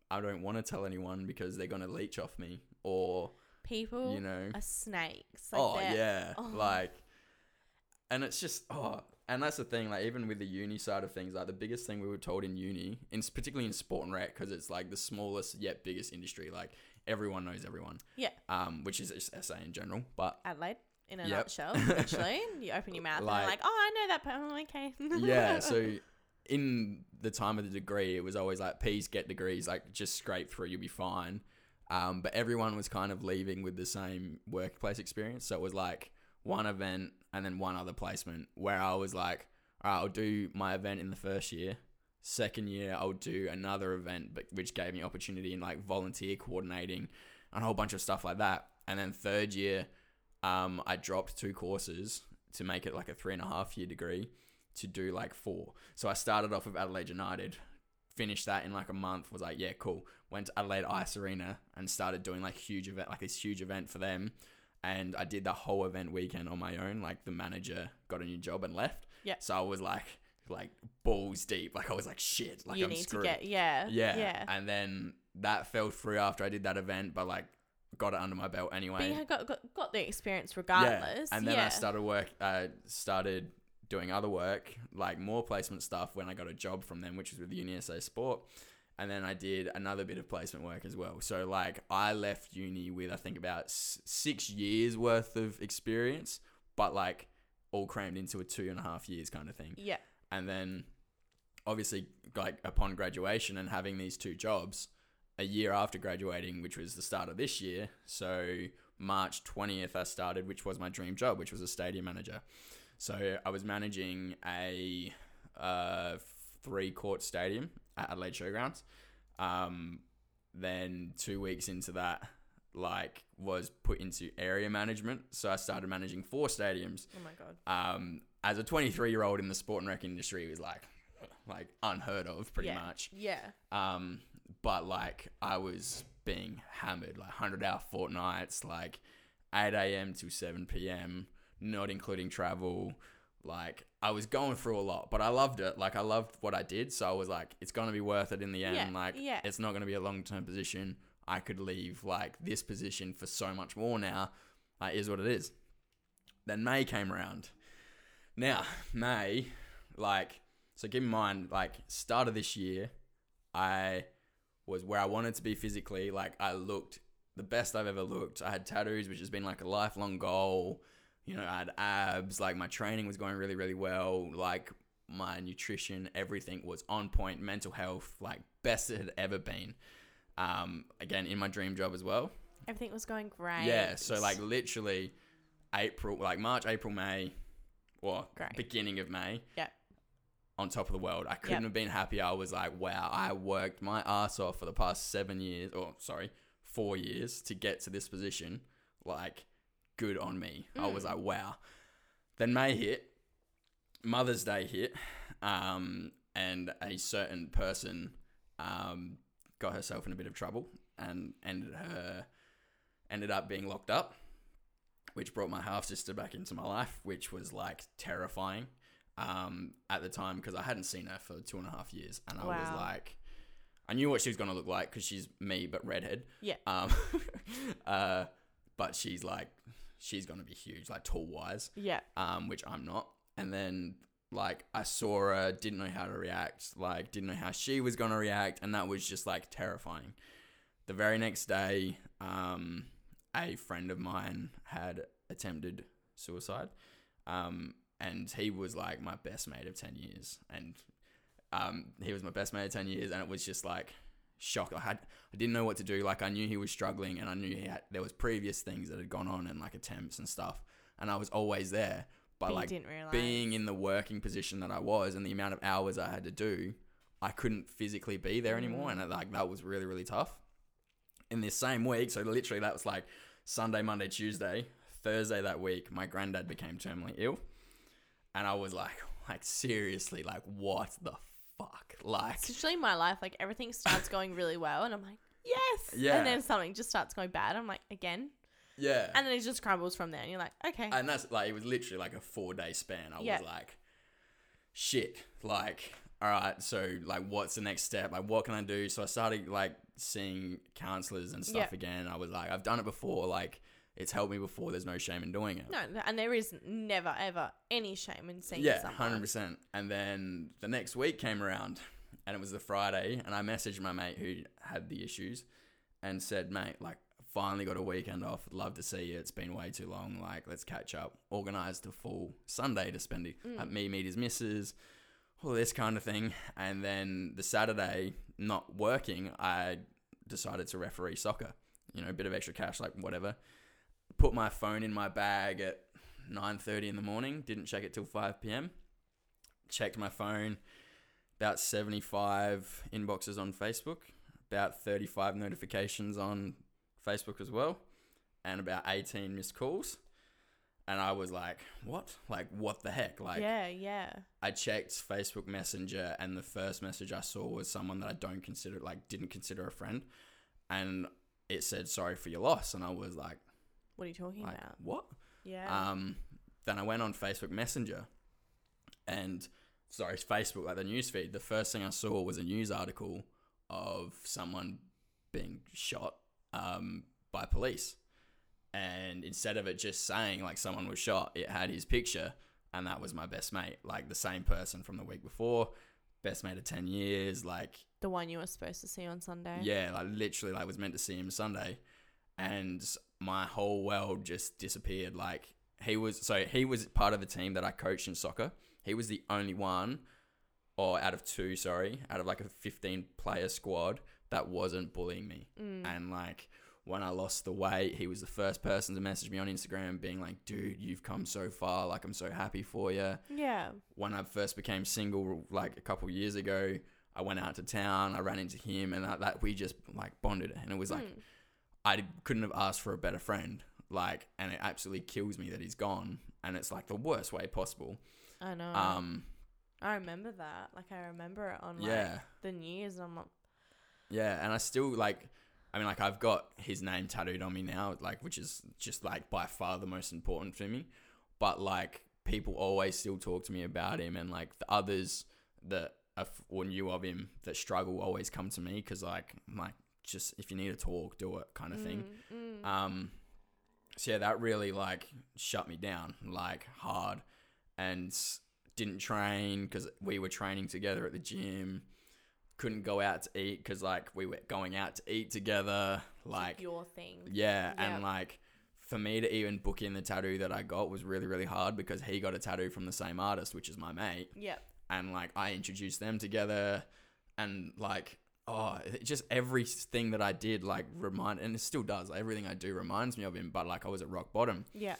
Speaker 2: I don't want to tell anyone because they're gonna leech off me or
Speaker 1: People
Speaker 2: you know
Speaker 1: are snakes. Like
Speaker 2: oh yeah
Speaker 1: oh.
Speaker 2: like and it's just oh and that's the thing like even with the uni side of things like the biggest thing we were told in uni in particularly in sport and rec because it's like the smallest yet biggest industry like everyone knows everyone
Speaker 1: Yeah.
Speaker 2: um which is just SA in general but
Speaker 1: Adelaide in a
Speaker 2: Yep.
Speaker 1: nutshell. Literally, you open your mouth
Speaker 2: Like-
Speaker 1: and you're like, "Oh, I know that." I'm okay.
Speaker 2: yeah so in the time of the degree it was always like please get degrees like just scrape through you'll be fine um, but everyone was kind of leaving with the same workplace experience so it was like one event and then one other placement where i was like all right, i'll do my event in the first year second year i'll do another event but which gave me opportunity in like volunteer coordinating and a whole bunch of stuff like that and then third year um, i dropped two courses to make it like a three and a half year degree to do like four. So I started off with Adelaide United, finished that in like a month. Was like, yeah, cool. Went to Adelaide Ice Arena and started doing like huge event, like this huge event for them. And I did the whole event weekend on my own. Like the manager got a new job and left.
Speaker 1: Yeah.
Speaker 2: So I was like, like balls deep. Like I was like, shit. Like
Speaker 1: you
Speaker 2: I'm
Speaker 1: need
Speaker 2: screwed.
Speaker 1: to get yeah,
Speaker 2: yeah.
Speaker 1: yeah.
Speaker 2: And then that fell through after I did that event, but like got it under my belt anyway.
Speaker 1: But you got, got got the experience regardless.
Speaker 2: Yeah. And then
Speaker 1: yeah.
Speaker 2: I started work. Uh, started doing other work, like more placement stuff, when I got a job from them, which was with UniSA Sport. And then I did another bit of placement work as well. So like I left uni with I think about s- six years worth of experience, but like all crammed into a two and a half years kind of thing
Speaker 1: Yeah.
Speaker 2: And then obviously like upon graduation and having these two jobs a year after graduating which was the start of this year so march 20th i started which was my dream job which was a stadium manager. So i was managing a uh, three court stadium at adelaide showgrounds. Um, then two weeks into that like was put into area management. So i started managing four stadiums.
Speaker 1: Oh my god.
Speaker 2: um, as a 23 year old in the sport and rec industry it was like like unheard of pretty
Speaker 1: yeah.
Speaker 2: much.
Speaker 1: Yeah.
Speaker 2: um, but like i was being hammered like 100 hour fortnights like 8 a.m to 7 p.m not including travel. Like i was going through a lot but i loved it. Like i loved what i did. So i was like it's gonna be worth it in the end.
Speaker 1: Yeah,
Speaker 2: like
Speaker 1: yeah.
Speaker 2: it's not gonna be a long-term position i could leave like this position for so much more now is what it is. Then may came around. Now may like so keep in mind like start of this year i was where i wanted to be physically. Like i looked the best i've ever looked. I had tattoos which has been like a lifelong goal. You know i had abs like my training was going really really well. Like my nutrition everything was on point. Mental health like best it had ever been um again in my dream job as well
Speaker 1: Everything was going great.
Speaker 2: yeah, so like literally April, like March, April, May, or
Speaker 1: Great.
Speaker 2: beginning of May.
Speaker 1: Yep.
Speaker 2: On top of the world. I couldn't
Speaker 1: Yep.
Speaker 2: have been happier. I was like, wow, I worked my ass off for the past seven years, or sorry, four years to get to this position. Like, good on me. I was
Speaker 1: Mm.
Speaker 2: like, wow. Then May hit, Mother's Day hit, um, and a certain person um, got herself in a bit of trouble and ended her ended up being locked up, which brought my half sister back into my life, which was like terrifying um, at the time because I hadn't seen her for two and a half years, and I was like, I knew what she was gonna look like because she's me but redhead.
Speaker 1: Yeah.
Speaker 2: Um, uh, but she's like, she's gonna be huge, like tall wise
Speaker 1: Yeah.
Speaker 2: um, which I'm not. And then like I saw her, didn't know how to react, like didn't know how she was gonna react, and that was just like terrifying. The very next day, um, a friend of mine had attempted suicide, um, and he was like my best mate of ten years, and um, he was my best mate of ten years, and it was just like shock. I had I didn't know what to do. Like I knew he was struggling, and I knew he had there was previous things that had gone on and like attempts and stuff, and I was always there. But
Speaker 1: But
Speaker 2: like being in the working position that I was and the amount of hours I had to do, I couldn't physically be there anymore, and mm. like that was really really tough. In this same week, so literally that was like Sunday, Monday, Tuesday, Thursday that week, my granddad became terminally ill, and I was like, like seriously, like what the fuck, like
Speaker 1: It's usually my life. Like everything starts going really well, and I'm like, yes.
Speaker 2: Yeah.
Speaker 1: And then something just starts going bad. I'm like, again.
Speaker 2: Yeah,
Speaker 1: And then it just crumbles from there, and you're like, okay.
Speaker 2: and that's like it was literally like a four day span. I
Speaker 1: Yeah.
Speaker 2: was like, shit, like all right, so like, what's the next step? Like, what can I do? So I started like seeing counselors and stuff
Speaker 1: Yeah.
Speaker 2: again. I was like, I've done it before. Like, it's helped me before. There's no shame in doing it.
Speaker 1: No, and there is never ever any shame in seeing
Speaker 2: yeah,
Speaker 1: someone.
Speaker 2: hundred percent. And then the next week came around, and it was the Friday, and I messaged my mate who had the issues, and said, "Mate, like, finally got a weekend off. Love to see you. It's been way too long. Like, let's catch up. Organised a full Sunday to spend it.
Speaker 1: Mm.
Speaker 2: Like, me meet his missus, all this kind of thing. And then the Saturday, not working, I decided to referee soccer. You know, a bit of extra cash, like whatever. Put my phone in my bag at 9.30 in the morning didn't check it till 5 p.m checked my phone about 75 inboxes on facebook about 35 notifications on facebook as well and about 18 missed calls and i was like what like what the heck like
Speaker 1: yeah, yeah.
Speaker 2: i checked facebook messenger and the first message i saw was someone that i don't consider like didn't consider a friend and it said sorry for your loss and i was like,
Speaker 1: What are you talking
Speaker 2: like
Speaker 1: about?
Speaker 2: what
Speaker 1: Yeah.
Speaker 2: um, then I went on Facebook Messenger, and sorry, Facebook like the newsfeed. The first thing I saw was a news article of someone being shot um, by police, and instead of it just saying like someone was shot, it had his picture, and that was my best mate, like the same person from the week before, best mate of ten years, like
Speaker 1: the one you were supposed to see on Sunday.
Speaker 2: yeah, like literally, like was meant to see him Sunday, and my whole world just disappeared. Like he was, so he was part of the team that I coached in soccer. He was the only one, or out of two, sorry, out of like a fifteen player squad that wasn't bullying me.
Speaker 1: Mm.
Speaker 2: And like when I lost the weight, he was the first person to message me on Instagram, being like, "Dude, you've come so far. Like I'm so happy for you."
Speaker 1: Yeah.
Speaker 2: when I first became single, like a couple years ago, I went out to town. I ran into him, and that, that we just like bonded, and it was like
Speaker 1: Mm.
Speaker 2: I couldn't have asked for a better friend. Like, and it absolutely kills me that he's gone, and it's like the worst way possible.
Speaker 1: I know.
Speaker 2: Um,
Speaker 1: I remember that. Like I remember it on like
Speaker 2: yeah,
Speaker 1: the news. And I'm like,
Speaker 2: yeah, and I still like. I mean, like I've got his name tattooed on me now, like which is just like by far the most important for me. But like people always still talk to me about him, and like the others that are, or knew of him that struggle always come to me because like I'm like just if you need to talk, do it kind of thing.
Speaker 1: mm, mm.
Speaker 2: Um, so yeah, that really like shut me down like hard, and didn't train because we were training together at the gym. Couldn't go out to eat because like we were going out to eat together. Like
Speaker 1: your thing.
Speaker 2: yeah,
Speaker 1: Yeah.
Speaker 2: and like for me to even book in the tattoo that I got was really really hard because he got a tattoo from the same artist, which is my mate
Speaker 1: Yep.
Speaker 2: and like I introduced them together, and like oh, it just everything that I did like remind, and it still does. Everything I do reminds me of him, but like I was at rock bottom.
Speaker 1: Yeah.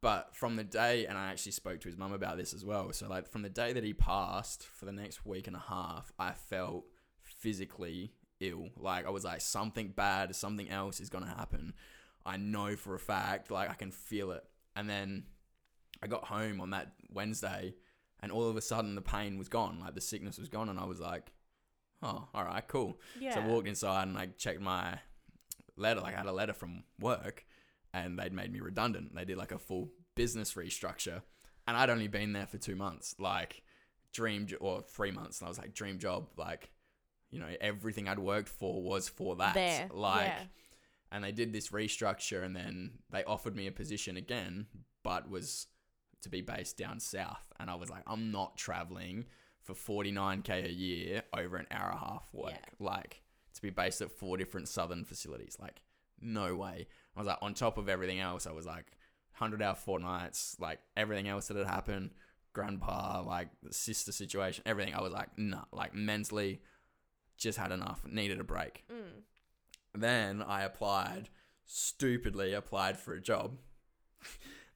Speaker 2: But from the day, and I actually spoke to his mum about this as well. So like from the day that he passed, for the next week and a half, I felt physically ill. Like I was like something bad, something else is gonna happen. I know for a fact, like I can feel it. And then I got home on that Wednesday, and all of a sudden the pain was gone, like the sickness was gone, and I was like, oh, all right, cool.
Speaker 1: Yeah.
Speaker 2: So I walked inside and I checked my letter. Like I had a letter from work, and they'd made me redundant. They did like a full business restructure, and I'd only been there for two months. Like dream jo- or three months, and I was like dream job. Like you know everything I'd worked for was for that.
Speaker 1: there.
Speaker 2: Like
Speaker 1: yeah.
Speaker 2: and they did this restructure, and then they offered me a position again, but was to be based down south. And I was like, I'm not traveling for 49k a year over an hour and a half work.
Speaker 1: Yeah.
Speaker 2: Like to be based at four different southern facilities. Like, no way. I was like, on top of everything else, I was like, 100 hour fortnights, like everything else that had happened, grandpa, like the sister situation, everything. I was like, nah, like mentally, just had enough, needed a break.
Speaker 1: Mm.
Speaker 2: Then I applied, stupidly applied for a job.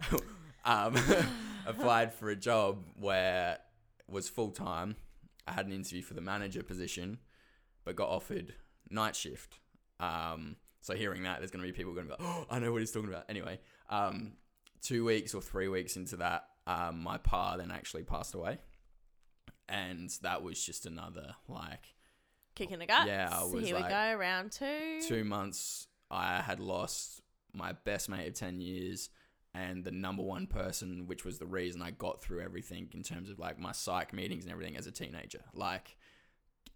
Speaker 2: um, applied for a job where it was full time. I had an interview for the manager position, but got offered night shift. Um, so hearing that, there's going to be people going to be like, oh, I know what he's talking about. Anyway, um, two weeks or three weeks into that, um, my pa then actually passed away. And that was just another, like,
Speaker 1: Kicking the guts.
Speaker 2: Yeah, I was
Speaker 1: Here we
Speaker 2: like,
Speaker 1: go. Round two.
Speaker 2: two months I had lost my best mate of 10 years and the number one person, which was the reason I got through everything in terms of like my psych meetings and everything as a teenager. Like,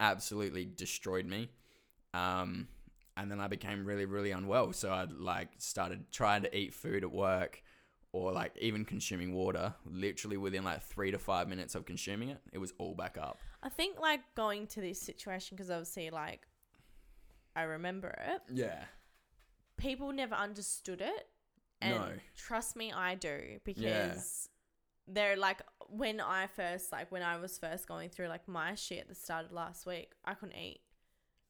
Speaker 2: absolutely destroyed me. Um, and then I became really, really unwell. So I like started trying to eat food at work or like even consuming water. Literally within like three to five minutes of consuming it, it was all back up.
Speaker 1: I think like going to this situation because obviously like I remember it.
Speaker 2: Yeah.
Speaker 1: People never understood it, and
Speaker 2: No.
Speaker 1: trust me, I do because
Speaker 2: Yeah.
Speaker 1: they're like when I first like when I was first going through like my shit that started last week. I couldn't eat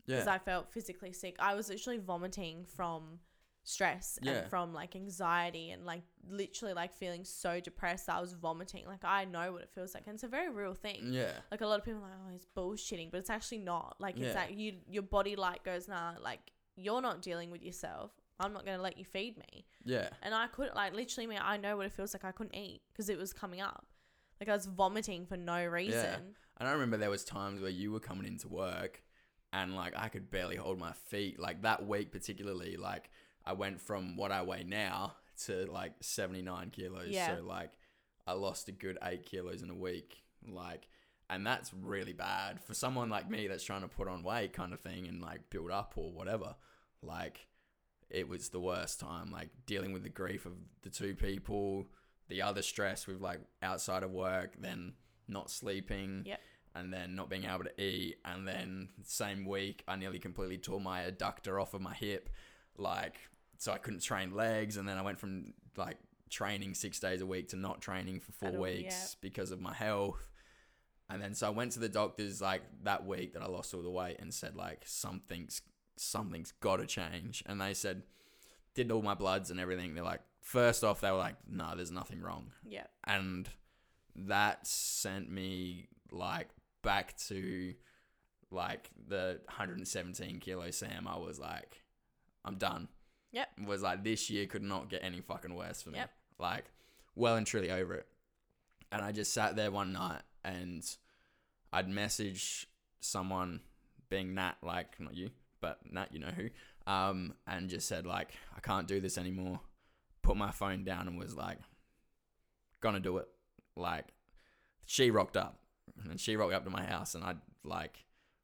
Speaker 1: because
Speaker 2: Yeah.
Speaker 1: I felt physically sick. I was literally vomiting from stress
Speaker 2: Yeah.
Speaker 1: and from like anxiety and like literally like feeling so depressed. I was vomiting. Like I know what it feels like, and it's a very real thing.
Speaker 2: yeah.
Speaker 1: Like a lot of people are like, oh, he's bullshitting, but it's actually not. Like
Speaker 2: Yeah.
Speaker 1: it's like you, your body like goes, nah, like you're not dealing with yourself. I'm not gonna let you feed me.
Speaker 2: Yeah.
Speaker 1: And I couldn't like literally me. I know what it feels like. I couldn't eat because it was coming up. Like I was vomiting for no reason. Yeah.
Speaker 2: And I remember there was times where you were coming into work and like I could barely hold my feet. Like that week particularly, like I went from what I weigh now to like 79 kilos.
Speaker 1: Yeah.
Speaker 2: So like I lost a good eight kilos in a week. Like, and that's really bad for someone like me that's trying to put on weight kind of thing and like build up or whatever. Like it was the worst time, like dealing with the grief of the two people, the other stress with like outside of work, then not sleeping,
Speaker 1: Yep.
Speaker 2: And then not being able to eat, and then same week I nearly completely tore my adductor off of my hip, like so I couldn't train legs, and then I went from like training six days a week to not training for four weeks
Speaker 1: yeah.
Speaker 2: because of my health. And then so I went to the doctors like that week that I lost all the weight and said like something's something's got to change. And they said did all my bloods and everything. They're like first off they were like no, there's nothing wrong.
Speaker 1: Yeah.
Speaker 2: And that sent me like back to like the 117 kilo Sam. I was like I'm done.
Speaker 1: Yep.
Speaker 2: Was like this year could not get any fucking worse for me.
Speaker 1: Yep.
Speaker 2: Like well and truly over it. And I just sat there one night and I'd message someone being Nat, like not you, but Nat, you know who, um, and just said like I can't do this anymore. Put my phone down and was like, gonna do it. Like she rocked up, and she rocked up to my house, and I like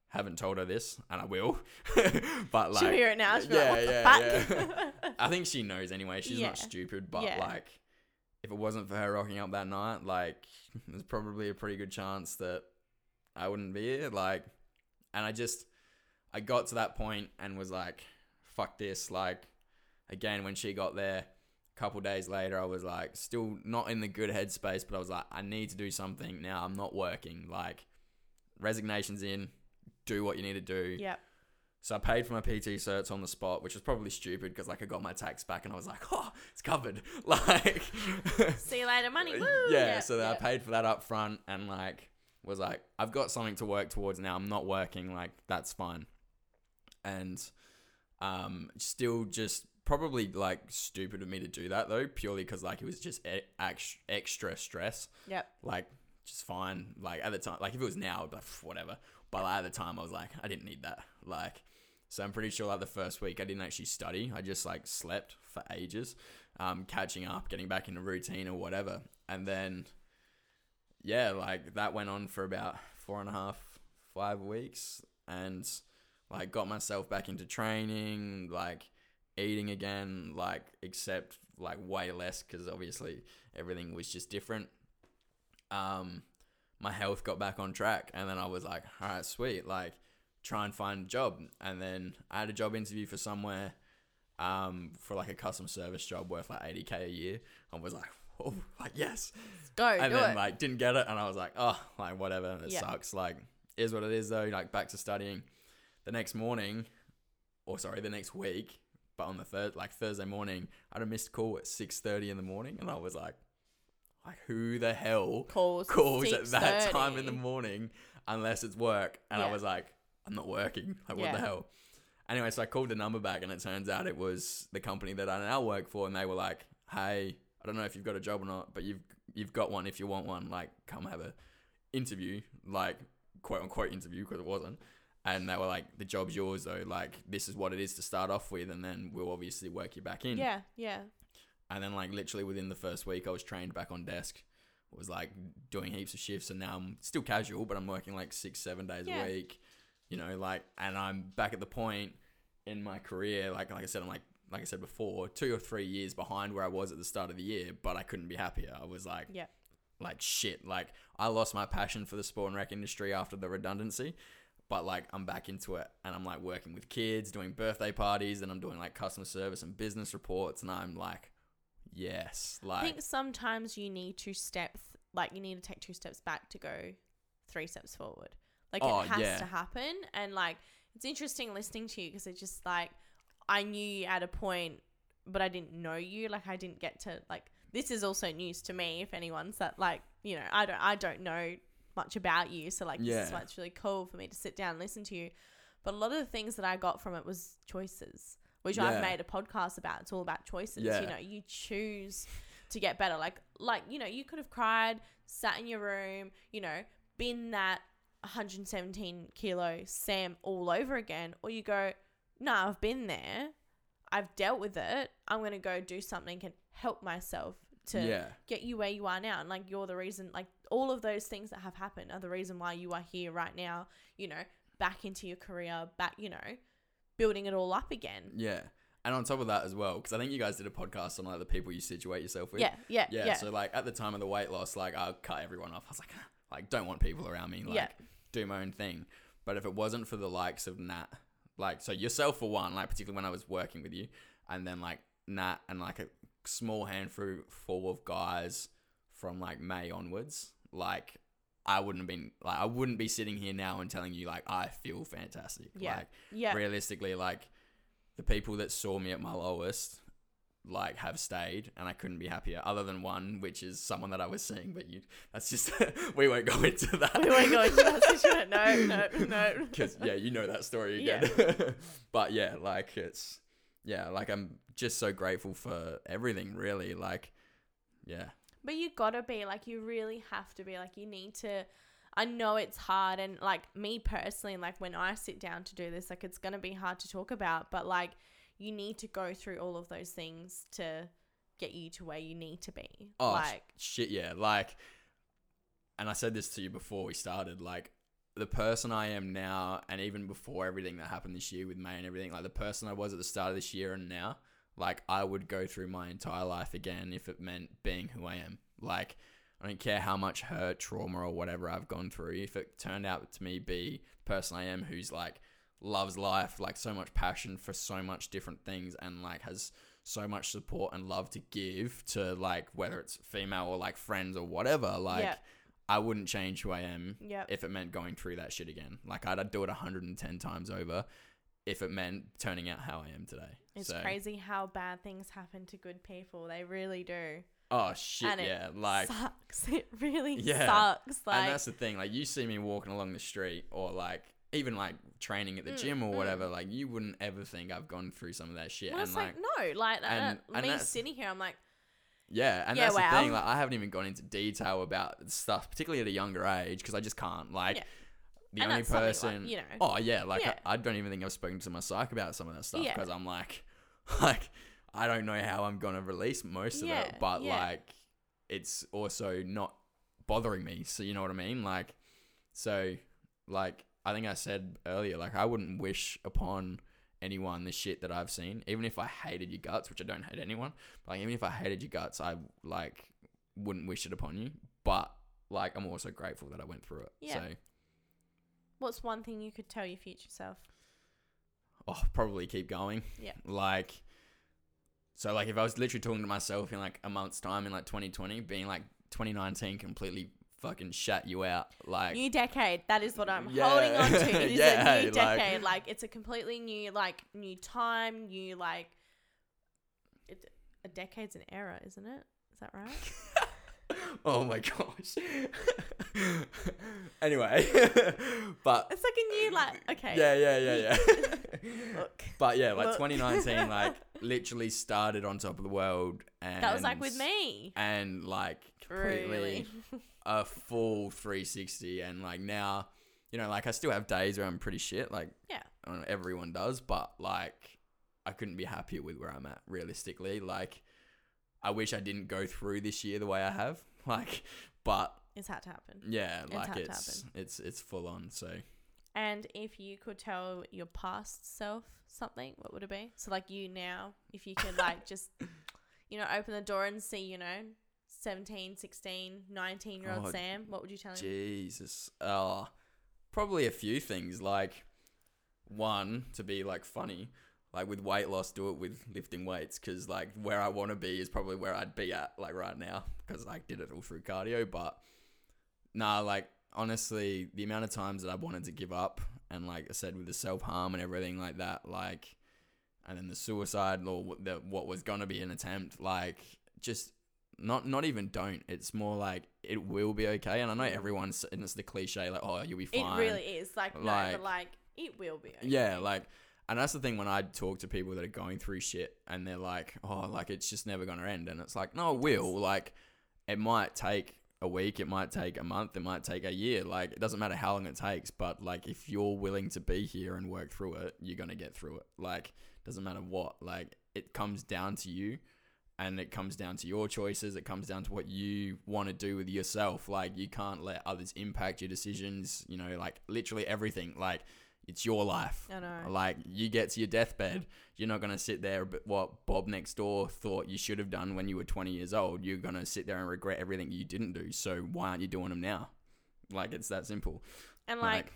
Speaker 2: haven't told her this, and I will, but like
Speaker 1: She'll hear it now. She'll be
Speaker 2: yeah,
Speaker 1: like, what
Speaker 2: yeah. I think she knows anyway. She's
Speaker 1: Yeah.
Speaker 2: not stupid, but
Speaker 1: Yeah.
Speaker 2: like, if it wasn't for her rocking up that night, like, there's probably a pretty good chance that I wouldn't be here. Like, and I just, I got to that point and was like, fuck this. Like, again, when she got there, couple days later, I was like, still not in the good headspace, but I was like, I need to do something now. I'm not working. Like, resignation's in. Do what you need to do.
Speaker 1: yep.
Speaker 2: So I paid for my PT certs on the spot, which was probably stupid because like I got my tax back and I was like, oh, it's covered. Like,
Speaker 1: See you later, money. Woo.
Speaker 2: yeah.
Speaker 1: Yep,
Speaker 2: so
Speaker 1: yep.
Speaker 2: I paid for that up front and like was like, I've got something to work towards now. I'm not working. Like that's fine. And um, still just probably like stupid of me to do that though, purely because like it was just e- extra stress
Speaker 1: Yep.
Speaker 2: like just fine. Like at the time, like if it was now, like, whatever. But like, at the time, I was like, I didn't need that. Like, so I'm pretty sure like the first week I didn't actually study. I just like slept for ages, um, catching up, getting back into routine or whatever. And then, yeah, like that went on for about four and a half, five weeks, and like got myself back into training, like eating again, like except like way less because obviously everything was just different um, my health got back on track, and then I was like, all right, sweet, like try and find a job. And then I had a job interview for somewhere, um, for like a customer service job worth like eighty k a year. I was like, oh, like yes.
Speaker 1: Go
Speaker 2: and then
Speaker 1: it.
Speaker 2: like didn't get it, and I was like, oh, like whatever, it
Speaker 1: Yeah.
Speaker 2: sucks. Like is what it is though. Like back to studying. The next morning, or sorry, the next week, but on the third, like Thursday morning, I had a missed call at six thirty in the morning, and I was like, like who the hell
Speaker 1: calls.
Speaker 2: calls at that time in the morning unless it's work. And I was like, I'm not working. Like, what
Speaker 1: Yeah.
Speaker 2: the hell? Anyway, so I called the number back, and it turns out it was the company that I now work for, and they were like, "Hey, I don't know if you've got a job or not, but you've you've got one. If you want one, like, come have a interview, like quote unquote interview, because it wasn't." And they were like, "The job's yours, though. Like, this is what it is to start off with, and then we'll obviously work you back in."
Speaker 1: Yeah, yeah.
Speaker 2: and then like literally within the first week, I was trained back on desk. Was like doing heaps of shifts, and now I'm still casual, but I'm working like six, seven days
Speaker 1: Yeah.
Speaker 2: a week. You know, like, and I'm back at the point in my career, like like I said, I'm like like I said before, two or three years behind where I was at the start of the year, but I couldn't be happier. I was like,
Speaker 1: Yeah.
Speaker 2: like shit. Like I lost my passion for the sport and rec industry after the redundancy, but like I'm back into it and I'm like working with kids, doing birthday parties, and I'm doing like customer service and business reports, and I'm like, yes, like I
Speaker 1: think sometimes you need to step, th- like you need to take two steps back to go three steps forward. Like
Speaker 2: Oh,
Speaker 1: it has
Speaker 2: yeah.
Speaker 1: to happen, and like it's interesting listening to you because it's just like I knew you at a point, but I didn't know you. Like I didn't get to like this is also news to me. If anyone's that like you know I don't I don't know much about you, so like this is
Speaker 2: Yeah.
Speaker 1: why it's really cool for me to sit down and listen to you. But a lot of the things that I got from it was choices, which
Speaker 2: Yeah.
Speaker 1: I've made a podcast about. It's all about choices.
Speaker 2: Yeah.
Speaker 1: You know, you choose to get better. Like like you know, you could have cried, sat in your room, you know, been that 117 kilo Sam all over again, or you go, no, I've been there, I've dealt with it. I'm gonna go do something and help myself to
Speaker 2: yeah,
Speaker 1: get you where you are now. And like you're the reason, like all of those things that have happened are the reason why you are here right now. You know, back into your career, back, you know, building it all up again.
Speaker 2: yeah. And on top of that as well, because I think you guys did a podcast on like the people you situate yourself with.
Speaker 1: Yeah, yeah,
Speaker 2: yeah,
Speaker 1: yeah.
Speaker 2: So like at the time of the weight loss, like I cut everyone off. I was like, like don't want people around me. Like
Speaker 1: Yeah.
Speaker 2: do my own thing. But if it wasn't for the likes of Nat, like so yourself for one, like particularly when I was working with you, and then like Nat and like a small handful full of guys from like May onwards, like I wouldn't have been like I wouldn't be sitting here now and telling you like I feel fantastic.
Speaker 1: Yeah.
Speaker 2: Like
Speaker 1: yeah.
Speaker 2: realistically, like the people that saw me at my lowest, like have stayed, and I couldn't be happier. Other than one, which is someone that I was seeing, but you, that's just we won't go into that.
Speaker 1: we won't go into that situation. No, no, no.
Speaker 2: Because yeah, you know that story
Speaker 1: Yeah.
Speaker 2: again. but yeah, like it's yeah, like I'm just so grateful for everything. Really, like yeah,
Speaker 1: But you gotta be like, you really have to be like, you need to. I know it's hard, and like me personally, like when I sit down to do this, like it's gonna be hard to talk about, but like you need to go through all of those things to get you to where you need to be.
Speaker 2: Oh
Speaker 1: like,
Speaker 2: shit, yeah. Like, and I said this to you before we started. Like, the person I am now, and even before everything that happened this year with May and everything, like the person I was at the start of this year and now, like I would go through my entire life again if it meant being who I am. Like, I don't care how much hurt, trauma, or whatever I've gone through. If it turned out to me be the person I am, who's like loves life, like so much passion for so much different things, and like has so much support and love to give to like whether it's female or like friends or whatever. Like,
Speaker 1: Yeah.
Speaker 2: I wouldn't change who I am
Speaker 1: Yep.
Speaker 2: if it meant going through that shit again. Like, I'd, I'd do it 110 times over if it meant turning out how I am today.
Speaker 1: it's
Speaker 2: So-
Speaker 1: crazy how bad things happen to good people. They really do.
Speaker 2: Oh shit,
Speaker 1: And it
Speaker 2: yeah. Like,
Speaker 1: sucks. It really
Speaker 2: Yeah.
Speaker 1: sucks. Like,
Speaker 2: and that's the thing. Like, you see me walking along the street or like even like training at the
Speaker 1: Mm,
Speaker 2: gym or
Speaker 1: mm.
Speaker 2: whatever. Like, you wouldn't ever think I've gone through some of that shit.
Speaker 1: well,
Speaker 2: and like,
Speaker 1: like, no, like
Speaker 2: and-
Speaker 1: uh,
Speaker 2: and
Speaker 1: me sitting here, I'm like,
Speaker 2: Yeah, and
Speaker 1: Yeah,
Speaker 2: that's the thing. Like, I haven't even gone into detail about stuff, particularly at a younger age, because I just can't. Like,
Speaker 1: Yeah.
Speaker 2: The
Speaker 1: and
Speaker 2: only
Speaker 1: something, like,
Speaker 2: person,
Speaker 1: you know,
Speaker 2: oh yeah, like
Speaker 1: Yeah.
Speaker 2: I, I don't even think I've spoken to my psych about some of that stuff
Speaker 1: Yeah.
Speaker 2: because I'm like, like I don't know how I'm gonna release most of
Speaker 1: Yeah,
Speaker 2: it, but
Speaker 1: yeah.
Speaker 2: like it's also not bothering me. So you know what I mean? Like, so like I think I said earlier, like I wouldn't wish upon anyone the shit that I've seen, even if I hated your guts, which I don't hate anyone. Like, even if I hated your guts, I like wouldn't wish it upon you. But like I'm also grateful that I went through it.
Speaker 1: Yeah.
Speaker 2: So
Speaker 1: what's one thing you could tell your future self?
Speaker 2: oh, probably keep going.
Speaker 1: Yeah.
Speaker 2: Like, so like if I was literally talking to myself in like a month's time in like 2020, being like 2019 completely fucking shut you out. Like,
Speaker 1: New decade. That is what I'm
Speaker 2: Yeah.
Speaker 1: holding on to. It is
Speaker 2: Yeah,
Speaker 1: a new
Speaker 2: like-
Speaker 1: decade. Like, it's a completely new, like new time. New like, it, a decade's an era, isn't it? Is that right?
Speaker 2: oh my gosh. anyway, but
Speaker 1: It's like a new like. Okay.
Speaker 2: yeah, yeah, yeah, yeah.
Speaker 1: Look.
Speaker 2: but yeah, like
Speaker 1: Look.
Speaker 2: 2019, like literally started on top of the world, and
Speaker 1: That was like with me.
Speaker 2: and like completely.
Speaker 1: Really.
Speaker 2: a full 360 and like now you know like i still have days where i'm pretty shit like
Speaker 1: Yeah.
Speaker 2: I don't know, everyone does but like i couldn't be happier with where i'm at realistically like I wish I didn't go through this year the way I have. Like, but
Speaker 1: It's had to happen.
Speaker 2: yeah,
Speaker 1: It's
Speaker 2: like
Speaker 1: had to
Speaker 2: it's it's it's full on. So
Speaker 1: And if you could tell your past self something, what would it be? So like you now, if you could like just, you know, open the door and see, you know, 17, 16, 19 year old
Speaker 2: Oh,
Speaker 1: Sam, what would you tell him?
Speaker 2: Jesus. Uh, probably a few things. Like, one, to be like funny. Like with weight loss, do it with lifting weights because like where I want to be is probably where I'd be at like right now because I did it all through cardio. But nah, like honestly, the amount of times that I wanted to give up and like I said with the self harm and everything like that, like, and then the suicide or what the what was gonna be an attempt, like just not not even don't. It's more like it will be okay. And I know everyone's and it's the cliche like oh you'll be fine.
Speaker 1: It really is. Like, no,
Speaker 2: Like-
Speaker 1: but like, it will be. Okay.
Speaker 2: Yeah, like, and that's the thing when I talk to people that are going through shit and they're like, oh, like it's just never gonna end, and it's like, no, it will. Like, it might take a week, it might take a month, it might take a year. Like, it doesn't matter how long it takes, but like, if you're willing to be here and work through it, you're gonna get through it. Like, doesn't matter what. Like, it comes down to you. And it comes down to your choices. It comes down to what you want to do with yourself. Like, you can't let others impact your decisions. You know, like, literally everything. Like, it's your life.
Speaker 1: I know.
Speaker 2: Like you get to your deathbed, you're not gonna sit there. But what Bob next door thought you should have done when you were 20 years old, you're gonna sit there and regret everything you didn't do. So why aren't you doing them now? Like it's that simple.
Speaker 1: And like,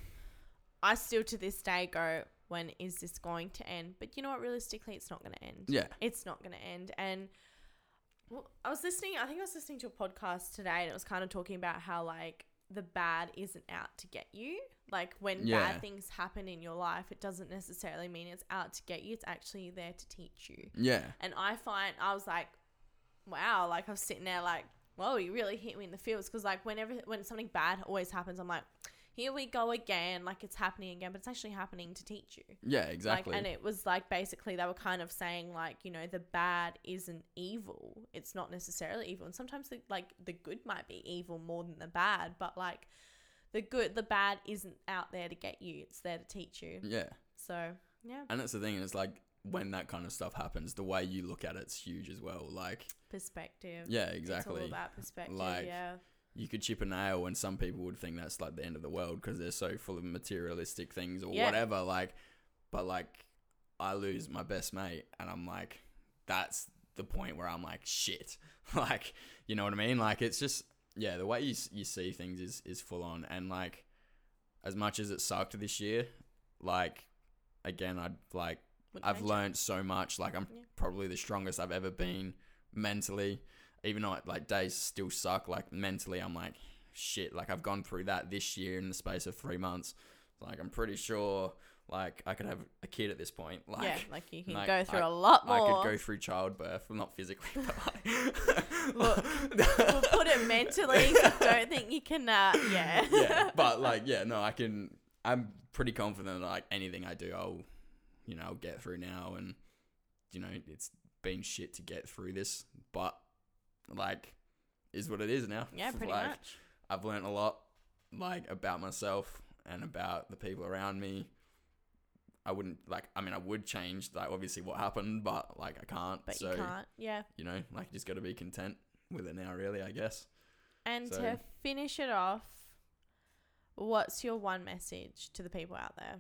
Speaker 1: I still to this day go, when is this going to end? But you know what? Realistically, it's not going to end.
Speaker 2: yeah,
Speaker 1: It's not going to end. And well, I was listening, I think I was listening to a podcast today and it was kind of talking about how like the bad isn't out to get you. Like when
Speaker 2: Yeah.
Speaker 1: bad things happen in your life, it doesn't necessarily mean it's out to get you. It's actually there to teach you.
Speaker 2: yeah,
Speaker 1: And I find I was like, wow, like I was sitting there like, whoa, you really hit me in the feels because like whenever when something bad always happens, I'm like, here we go again, like it's happening again, but it's actually happening to teach you.
Speaker 2: yeah, exactly.
Speaker 1: Like, and it was like basically they were kind of saying like you know the bad isn't evil. It's not necessarily evil, and sometimes the, like the good might be evil more than the bad, but like the good, the bad isn't out there to get you. It's there to teach you.
Speaker 2: yeah,
Speaker 1: So yeah,
Speaker 2: and that's the thing. It's like when that kind of stuff happens, the way you look at it's huge as well. Like
Speaker 1: perspective.
Speaker 2: yeah,
Speaker 1: It's
Speaker 2: exactly.
Speaker 1: all about perspective.
Speaker 2: Like,
Speaker 1: yeah.
Speaker 2: you could chip a nail and some people would think that's like the end of the world because they're so full of materialistic things or
Speaker 1: Yeah.
Speaker 2: whatever like but like i lose my best mate and i'm like that's the point where i'm like shit like you know what i mean like it's just yeah the way you, you see things is is full on and like as much as it sucked this year like again i'd like
Speaker 1: Would
Speaker 2: I've
Speaker 1: it.
Speaker 2: learned so much. Like I'm
Speaker 1: Yeah.
Speaker 2: probably the strongest I've ever been mentally. Even though like days still suck, like mentally I'm like shit. Like I've gone through that this year in the space of three months. Like I'm pretty sure like I could have a kid at this point. Like
Speaker 1: yeah, like you can
Speaker 2: like,
Speaker 1: go through
Speaker 2: I-
Speaker 1: a lot more.
Speaker 2: I could go through childbirth, well, not physically, but like
Speaker 1: Look, we'll put it mentally. Don't think you can. Uh, yeah.
Speaker 2: yeah, but like, yeah, no, I can. I'm pretty confident that like anything I do, I'll, you know, I'll get through now, and you know, it's been shit to get through this, but like, is what it is now.
Speaker 1: yeah, pretty
Speaker 2: like,
Speaker 1: much.
Speaker 2: I've learned a lot, like about myself and about the people around me. I wouldn't like. I mean, I would change like obviously what happened, but like I can't.
Speaker 1: But
Speaker 2: so
Speaker 1: you can't. Yeah.
Speaker 2: you know, like you just got to be content with it now. Really, I guess.
Speaker 1: And
Speaker 2: So-
Speaker 1: to finish it off, what's your one message to the people out there?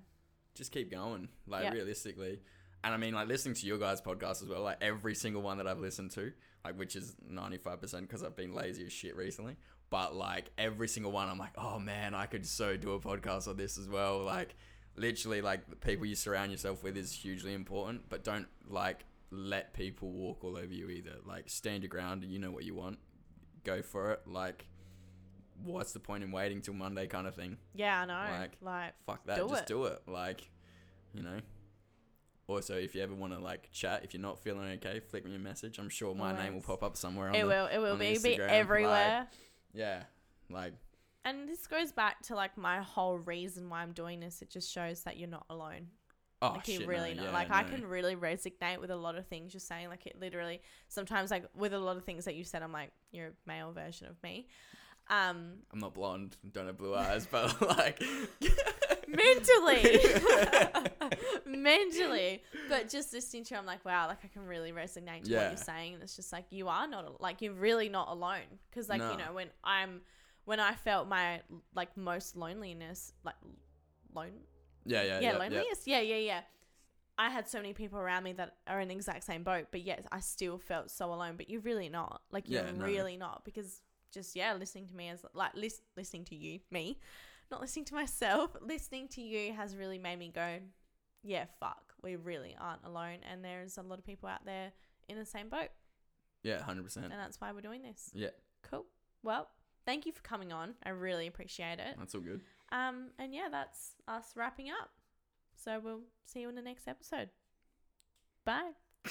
Speaker 2: just keep going. Like
Speaker 1: Yeah.
Speaker 2: realistically. And I mean like listening to your guys' podcast as well, like every single one that I've listened to, like which is ninety five percent because I've been lazy as shit recently. But like every single one I'm like, oh man, I could so do a podcast on this as well. Like literally like the people you surround yourself with is hugely important, but don't like let people walk all over you either. Like stand your ground and you know what you want. Go for it. Like what's the point in waiting till Monday kind of thing?
Speaker 1: Yeah, I know.
Speaker 2: Like,
Speaker 1: Like,
Speaker 2: fuck that,
Speaker 1: Do
Speaker 2: just
Speaker 1: it.
Speaker 2: do it. Like, you know. Also, if you ever want to like chat, if you're not feeling okay, flick me a message. I'm sure my name will pop up somewhere. On
Speaker 1: it
Speaker 2: the,
Speaker 1: will. It will be, be everywhere.
Speaker 2: Yeah, like
Speaker 1: and this goes back to like my whole reason why I'm doing this. It just shows that you're not alone.
Speaker 2: oh
Speaker 1: like
Speaker 2: shit,
Speaker 1: really
Speaker 2: no,
Speaker 1: not.
Speaker 2: yeah,
Speaker 1: like I can really resonate with a lot of things you're saying. Like it literally sometimes like with a lot of things that you said, I'm like you're a male version of me. Um,
Speaker 2: I'm not blonde, don't have blue eyes, but like
Speaker 1: mentally, mentally. But just listening to, you, I'm like, wow, like I can really resonate to what you're saying, and it's just like you are not like you're really not alone. Because like
Speaker 2: No.
Speaker 1: you know when I'm when I felt my like most loneliness, like lone,
Speaker 2: Yeah, yeah,
Speaker 1: yeah,
Speaker 2: yeah. yeah.
Speaker 1: loneliness, yeah, yeah, yeah. I had so many people around me that are in the exact same boat, but yet I still felt so alone. But you're really not. Like you're
Speaker 2: Yeah, no.
Speaker 1: really not because just yeah, listening to me as like lis- listening to you, me, not listening to myself, listening to you has really made me go, yeah, fuck, we really aren't alone, and there's a lot of people out there in the same boat,
Speaker 2: Yeah, hundred percent.
Speaker 1: and that's why we're doing this.
Speaker 2: Yeah,
Speaker 1: Cool. Well, thank you for coming on. I really appreciate it.
Speaker 2: that's all good.
Speaker 1: Um, and yeah, that's us wrapping up. So we'll see you in the next episode. Bye.